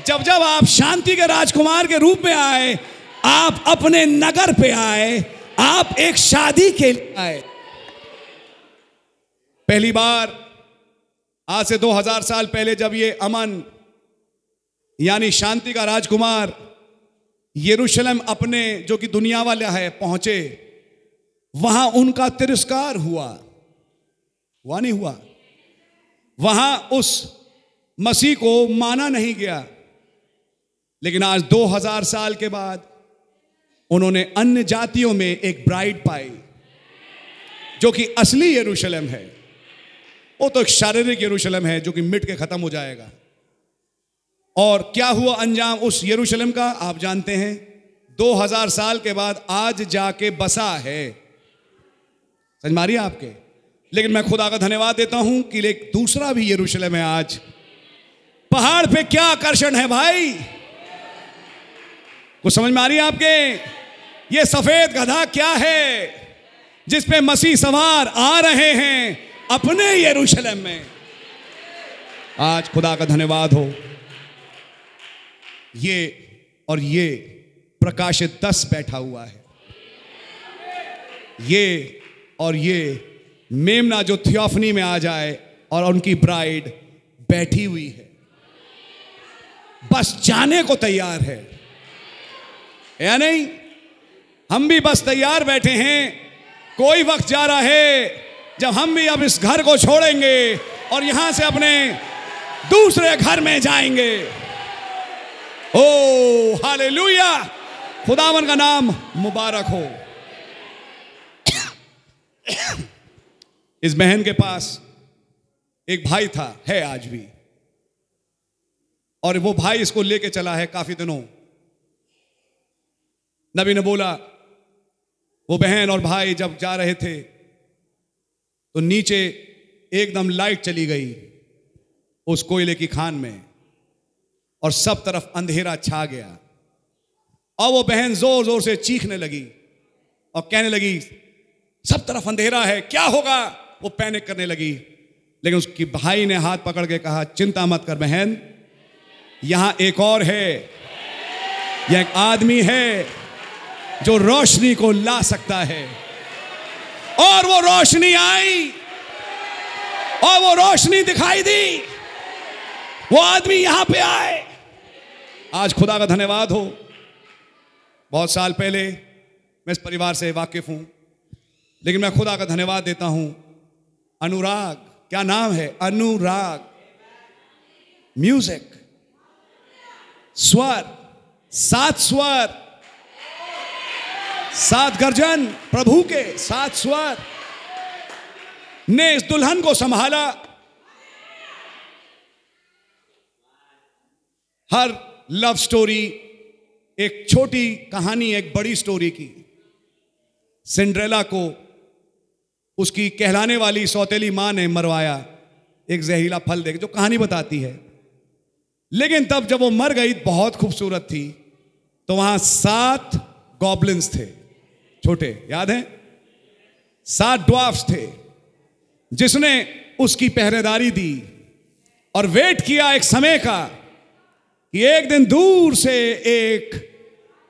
जब जब आप शांति के राजकुमार के रूप में आए, आप अपने नगर पे आए, आप एक शादी के लिए आए। पहली बार आज से 2000 साल पहले जब ये अमन, यानी शांति का राजकुमार यरूशलेम अपने जो कि दुनिया वाला है, पहुँचे, वहाँ उनका तिरस्कार हुआ। हुआ नहीं हुआ। वहाँ उस मसीह को माना नहीं गया। लेकिन आज 2000 साल के बाद उन्होंने अन्य जातियों में एक ब्राइड पाई, जो कि असली यरूशलेम है। वो तो एक शारीरिक यरूशलेम है जो कि मिट के खत्म हो जाएगा। और क्या हुआ अंजाम उस यरूशलेम का? आप जानते हैं 2000 साल के बाद आज जाके बसा है। समझ मारिए आपके? लेकिन मैं खुदा का धन्यवाद देता हूँ कि एक दूसरा भी यरूशलेम है आज। पहाड़ पे क्या आकर्षण है भाई? कुछ समझ में आ रही है आपके? ये सफ़ेद गधा क्या है जिसपे मसीह सवार आ रहे हैं? अपने यरूशलेम में। आज खुदा का धन्यवाद हो। ये और ये प्रकाशित दस बैठा हुआ है। ये और ये मेमना जो थियोफनी में आ जाए और उनकी ब्राइड बैठी हुई है। बस जाने को तैयार है। या नहीं? हम भी बस तैयार बैठे हैं। कोई वक्त जा रहा है। जब हम भी अब इस घर को छोड़ेंगे और यहाँ से अपने दूसरे घर में जाएँगे। Oh, hallelujah. खुदावन का नाम मुबारक हो। इस बहन के पास एक भाई था, है आज भी। और वो भाई इसको लेके चला है काफ़ी दिनों। नबी ने बोला, वो बहन और भाई जब जा रहे थे तो नीचे एकदम लाइट चली गई उस कोयले की खान में और सब तरफ़ अंधेरा छा गया। और वो बहन ज़ोर ज़ोर से चीखने लगी और कहने लगी, सब तरफ़ अंधेरा है, क्या होगा? वो पैनिक करने लगी। लेकिन उसकी भाई ने हाथ पकड़ के कहा, चिंता मत कर बहन, यहाँ एक और है, यह एक आदमी है जो रोशनी को ला सकता है। और वो रोशनी आई और वो रोशनी दिखाई दी। वो आदमी यहाँ पे आए। आज खुदा का धन्यवाद हो। बहुत साल पहले मैं इस परिवार से वाकिफ हूँ, लेकिन मैं खुदा का धन्यवाद देता हूँ। अनुराग, क्या नाम है? अनुराग। म्यूज़िक। स्वर, सात स्वर। सात गर्जन प्रभु के सात स्वर। ने इस दुल्हन को संभाला। हर लव स्टोरी एक छोटी कहानी, एक बड़ी स्टोरी की। सिंड्रेला को उसकी कहलाने वाली सौतेली माँ ने मरवाया। एक जहरीला फल देकर जो कहानी बताती है। लेकिन तब जब वो मर गई, बहुत खूबसूरत थी। तो वहाँ सात गॉबलिन्स थे। छोटे, याद है? सात ड्वाफ्स थे, जिसने उसकी पहरेदारी दी और वेट किया एक समय का कि एक दिन दूर से एक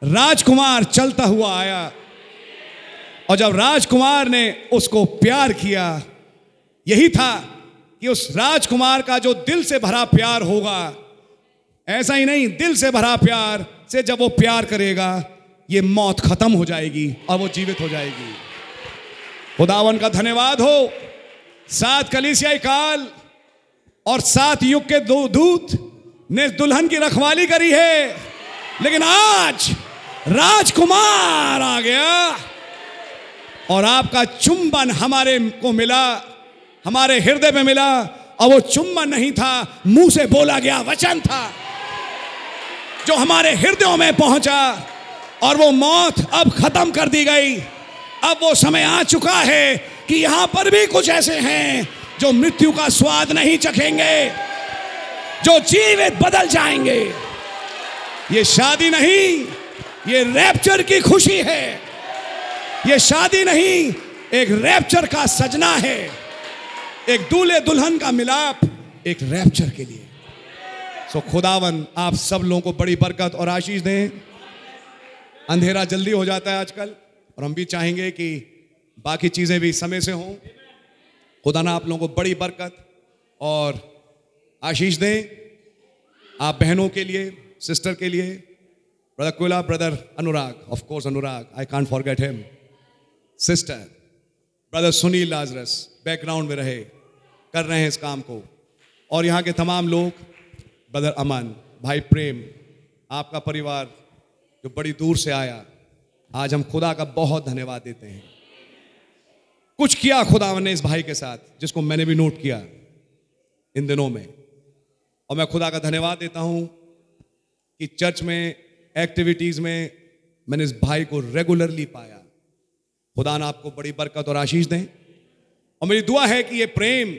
राजकुमार चलता हुआ आया। और जब राजकुमार ने उसको प्यार किया, यही था कि उस राजकुमार का जो दिल से भरा प्यार होगा, ऐसा ही नहीं, दिल से भरा प्यार से जब वो प्यार करेगा ये मौत खत्म हो जाएगी और वो जीवित हो जाएगी। खुदावन का धन्यवाद हो। सात कलिसियाई काल और सात युग के दो दूत ने दुल्हन की रखवाली करी है। लेकिन आज राजकुमार आ गया और आपका चुंबन हमारे को मिला, हमारे हृदय में मिला। और वो चुंबन नहीं था, मुँह से बोला गया वचन था, जो हमारे हृदयों में पहुँचा। और वो मौत अब खत्म कर दी गई। अब वो समय आ चुका है कि यहाँ पर भी कुछ ऐसे हैं जो मृत्यु का स्वाद नहीं चखेंगे, जो जीवित बदल जाएँगे। ये शादी नहीं, ये रैप्चर की खुशी है। ये शादी नहीं, एक रैप्चर का सजना है। एक दूल्हे दुल्हन का मिलाप, एक रैप्चर के लिए। सो खुदावन, आप सब लोगों को बड़ी बरकत और आशीष दें। अंधेरा जल्दी हो जाता है आजकल, और हम भी चाहेंगे कि बाकी चीज़ें भी समय से हों। खुदा ना आप लोगों को बड़ी बरकत और आशीष दें आप बहनों के लिए, सिस्टर के लिए। ब्रदर कुला, brother Anurag of course Anurag I can't forget him sister brother Sunil Lazarus background में रहे, कर रहे हैं इस काम को। और यहाँ के तमाम लोग ब्रदर अमन, भाई प्रेम, आपका परिवार जो बड़ी दूर से आया, आज हम खुदा का बहुत धन्यवाद देते हैं। कुछ किया खुदा ने इस भाई के साथ, जिसको मैंने भी नोट किया इन दिनों में। और मैं खुदा का धन्यवाद देता हूँ कि चर्च में, एक्टिविटीज़ में मैंने इस भाई को रेगुलरली पाया। खुदा ने आपको बड़ी बरकत और आशीष दें। और मेरी दुआ है कि ये प्रेम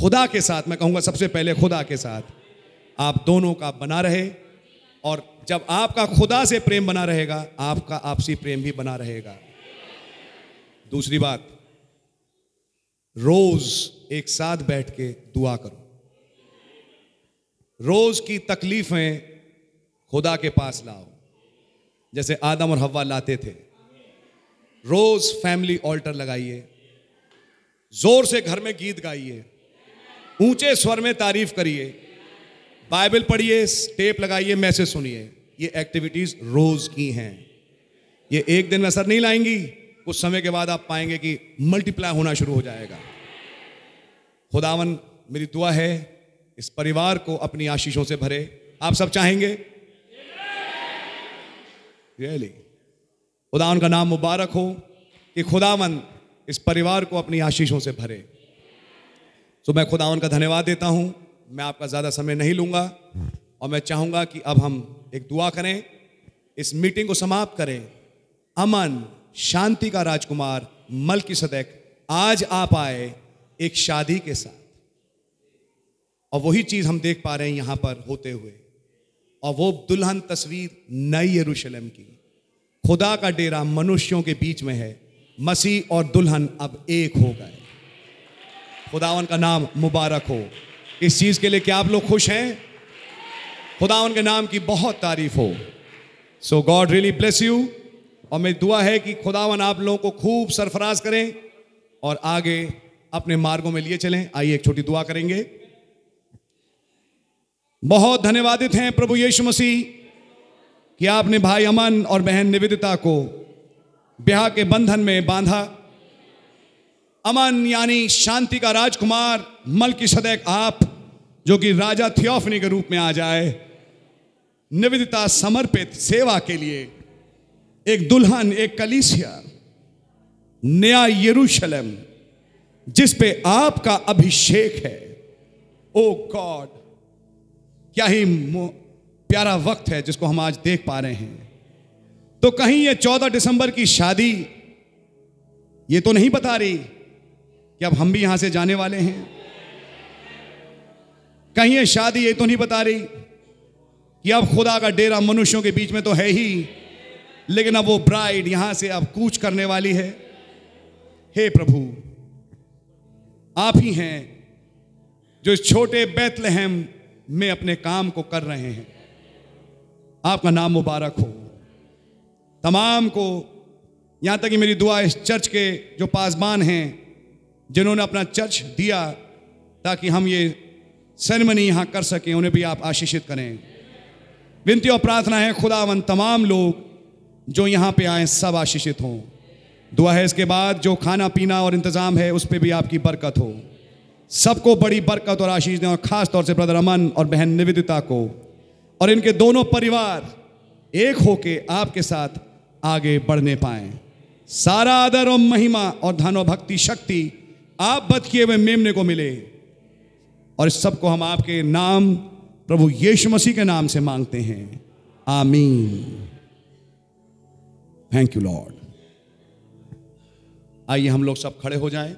खुदा के साथ, मैं कहूँगा सबसे पहले खुदा के साथ, आप दोनों का बना रहे और जब आपका खुदा से प्रेम बना रहेगा, आपका आपसी प्रेम भी बना रहेगा। दूसरी बात, रोज एक साथ बैठ के दुआ करो। रोज की तकलीफें खुदा के पास लाओ, जैसे आदम और हवा लाते थे। रोज फैमिली ऑल्टर लगाइए, ज़ोर से घर में गीत गाइए, ऊँचे स्वर में तारीफ़ करिए, बाइबल पढ़िए, टेप लगाइए, मैसेज सुनिए। ये एक्टिविटीज़ रोज की हैं। ये एक दिन में असर नहीं लाएँगी, कुछ समय के बाद आप पाएँगे कि मल्टीप्लाई होना शुरू हो जाएगा। खुदावन, मेरी दुआ है, इस परिवार को अपनी आशीषों से भरे। आप सब चाहेंगे? रियली खुदावन का नाम मुबारक हो कि खुदावन इस परिवार को अपनी आशीषों से भरे। तो मैं खुदावन का धन्यवाद देता हूँ। मैं आपका ज़्यादा समय नहीं लूँगा। और मैं चाहूँगा कि अब हम एक दुआ करें, इस मीटिंग को समाप्त करें। अमन शांति का राजकुमार मल की सदैक आज आप आए एक शादी के साथ। और वही चीज़ हम देख पा रहे हैं यहाँ पर होते हुए। और वो दुल्हन तस्वीर नई यरूशलेम की। खुदा का डेरा मनुष्यों के बीच में है। मसीह और दुल्हन अब एक हो गए। खुदावन का नाम मुबारक हो। इस चीज़ के लिए क्या आप लोग खुश हैं? खुदावन के नाम की बहुत तारीफ़ हो। So God really bless you और मेरी दुआ है कि खुदावन आप लोगों को खूब सरफराज करें और आगे अपने मार्गों में लिए चलें। आइए एक छोटी दुआ करेंगे। बहुत धन्यवादित हैं प्रभु यीशु मसीह कि आपने भाई अमन और बहन निवेदिता को ब्याह के बंधन में बांधा। अमन यानी शांति का राजकुमार मल की सदैक आप, जो कि राजा थियोफनी के रूप में आ जाए। निवेदिता समर्पित सेवा के लिए एक दुल्हन, एक कलीसिया, नया यरूशलेम, जिस पे आपका अभिषेक है। ओ गॉड, क्या ही प्यारा वक्त है जिसको हम आज देख पा रहे हैं। तो कहीं ये चौदह दिसंबर की शादी, ये तो नहीं बता रही कि अब हम भी यहाँ से जाने वाले हैं। कहीं ये शादी, ये तो नहीं बता रही कि अब खुदा का डेरा मनुष्यों के बीच में तो है ही, लेकिन अब वो ब्राइड यहाँ से अब कूच करने वाली है। हे प्रभु, आप ही हैं जो इस छोटे बैतलहम में अपने काम को कर रहे हैं। आपका नाम मुबारक हो। तमाम को यहाँ तक कि मेरी दुआ इस चर्च के जो पासबान हैं, जिन्होंने अपना चर्च दिया, ताकि हम ये सेरेमनी यहाँ कर सकें, उन्हें भी आप आशीषित करें। विनती और प्रार्थना है खुदावन तमाम लोग जो यहाँ पे आए, सब आशीषित हों। दुआ है इसके बाद जो खाना पीना और इंतज़ाम है, उस पर भी आपकी बरकत हो। सबको बड़ी बरकत और आशीष दें और खास तौर से ब्रदर अमन और बहन निवेदिता को। और इनके दोनों परिवार एक होके आपके साथ आगे बढ़ने पाए। सारा आदर और महिमा और धन और भक्ति शक्ति आप बद किए हुए मेमने को मिले। और इस सबको हम आपके नाम प्रभु यीशु मसीह के नाम से मांगते हैं। आमीन। थैंक यू लॉर्ड आइए हम लोग सब खड़े हो जाएँ।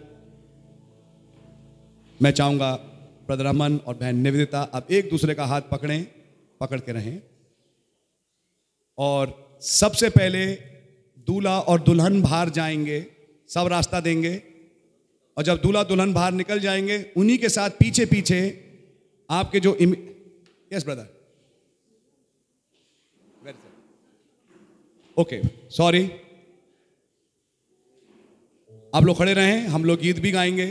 मैं चाहूँगा ब्रदर अमन और बहन निवेदिता अब एक दूसरे का हाथ पकड़ें, पकड़ के रहें। और सबसे पहले दूल्हा और दुल्हन बाहर जाएँगे, सब रास्ता देंगे। और जब दूल्हा दुल्हन बाहर निकल जाएँगे, उन्हीं के साथ पीछे पीछे आपके जो यस ब्रदर ओके सॉरी आप लोग खड़े रहें, हम लोग गीत भी गाएँगे।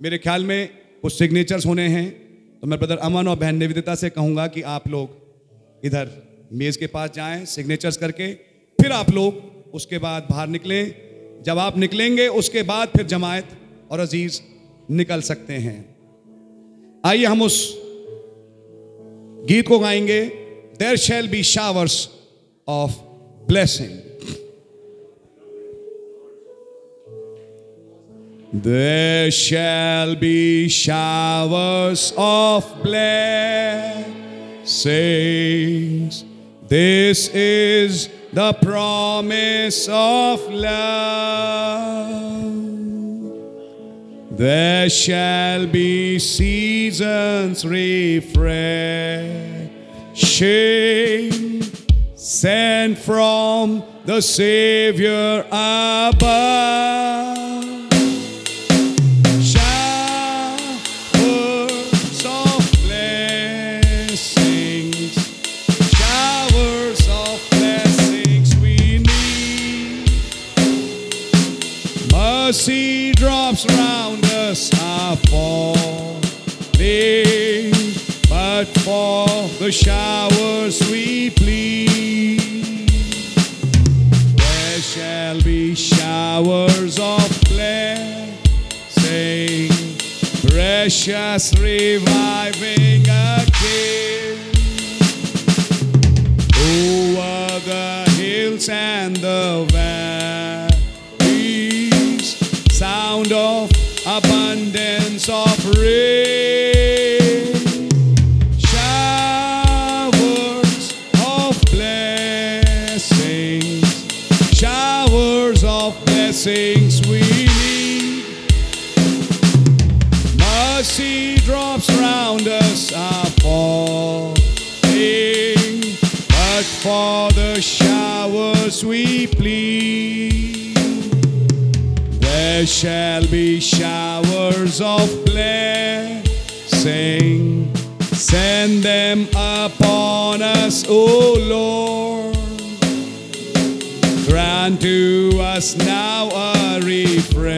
मेरे ख्याल में कुछ सिग्नेचर्स होने हैं। तो मैं ब्रदर अमन और बहन निवेदिता से कहूँगा कि आप लोग इधर मेज के पास जाएँ सिग्नेचर्स करके, फिर आप लोग उसके बाद बाहर निकलें। जब आप निकलेंगे, उसके बाद फिर जमायत और अज़ीज़ निकल सकते हैं। आइए हम उस गीत को गाएंगे there shall be showers of blessing There shall be showers of blessings. This is the promise of love. There shall be seasons refreshing, sent from the Savior above. The showers we plead. There shall be showers of blessing, precious reviving again. Over the hills and the valleys, sound of There shall be showers of blessing. Send them upon us, O Lord. Grant to us now a refreshing.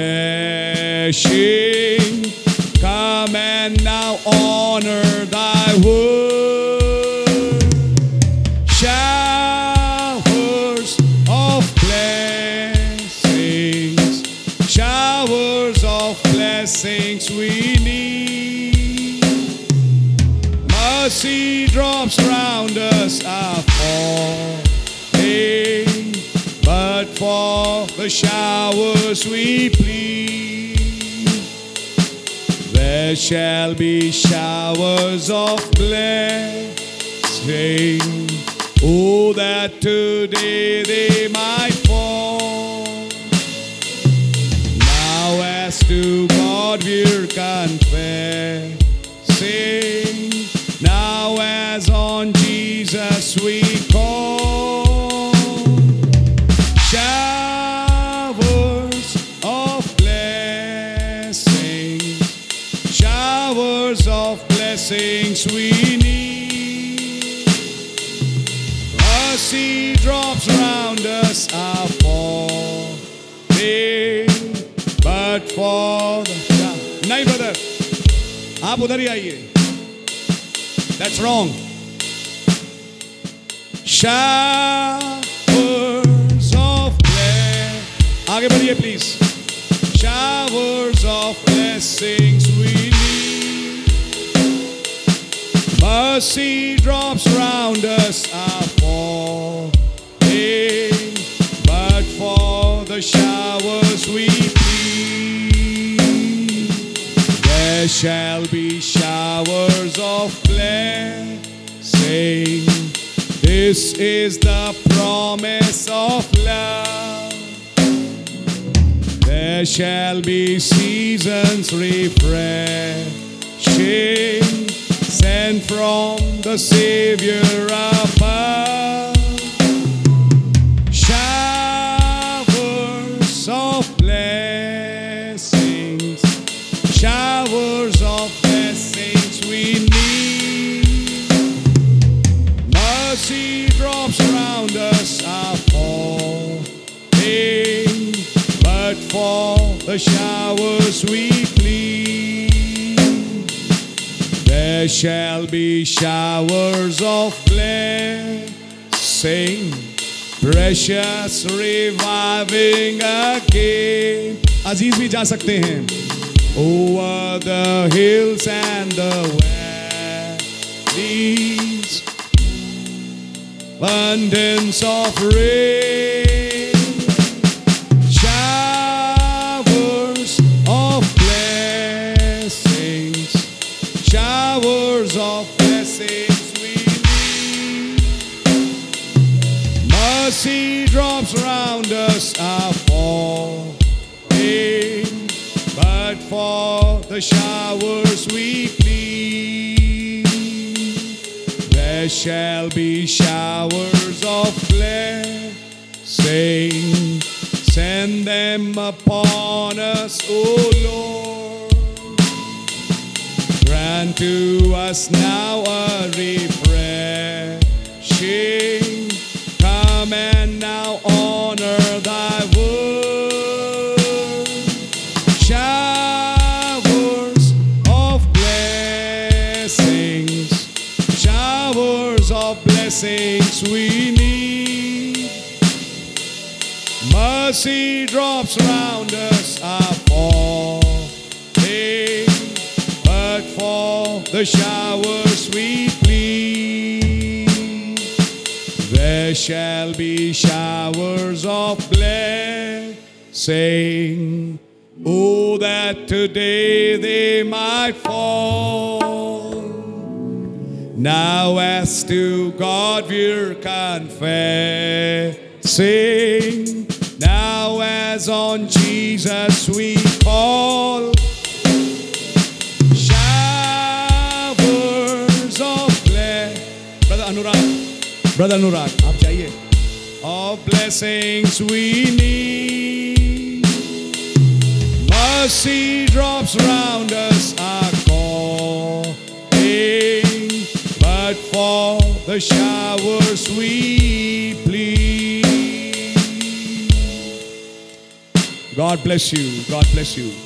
Come and now honor thy word. Drops round us are falling, but for the showers we plead. There shall be showers of blessing. Oh, that today they might fall. Now, as to God we're confessing Now, as on Jesus we call. Showers of blessings, showers of blessings we need. Mercy drops round us are falling, but for the नहीं brother, आप उधर ही आइए. That's wrong. Showers of blessings. आगे बढ़िए please. Showers of blessings we need. Mercy drops round us are falling, but for the showers we plead. There shall be showers of blessing. This is the promise of love. There shall be seasons refreshing, sent from the Savior above. Showers of blessings, showers of the showers we plead. There shall be showers of blessing, precious reviving again. अजीज भी जा सकते हैं. Over the hills and the valleys, abundance of rain, Us are falling, but for the showers we plead. There shall be showers of blessing. Send them upon us, O Lord. Grant to us now a refreshing. Mercy drops round us are falling, but for the showers we plead. There shall be showers of blessing. Oh, that today they might fall. Now, as to God we're confessing. Now, as on Jesus we call. Showers of blessing. Brother Anurag, Brother Anurag, आप जाइए. Of blessings we need. Mercy drops round us are calling, but for the showers we God bless you. God bless you.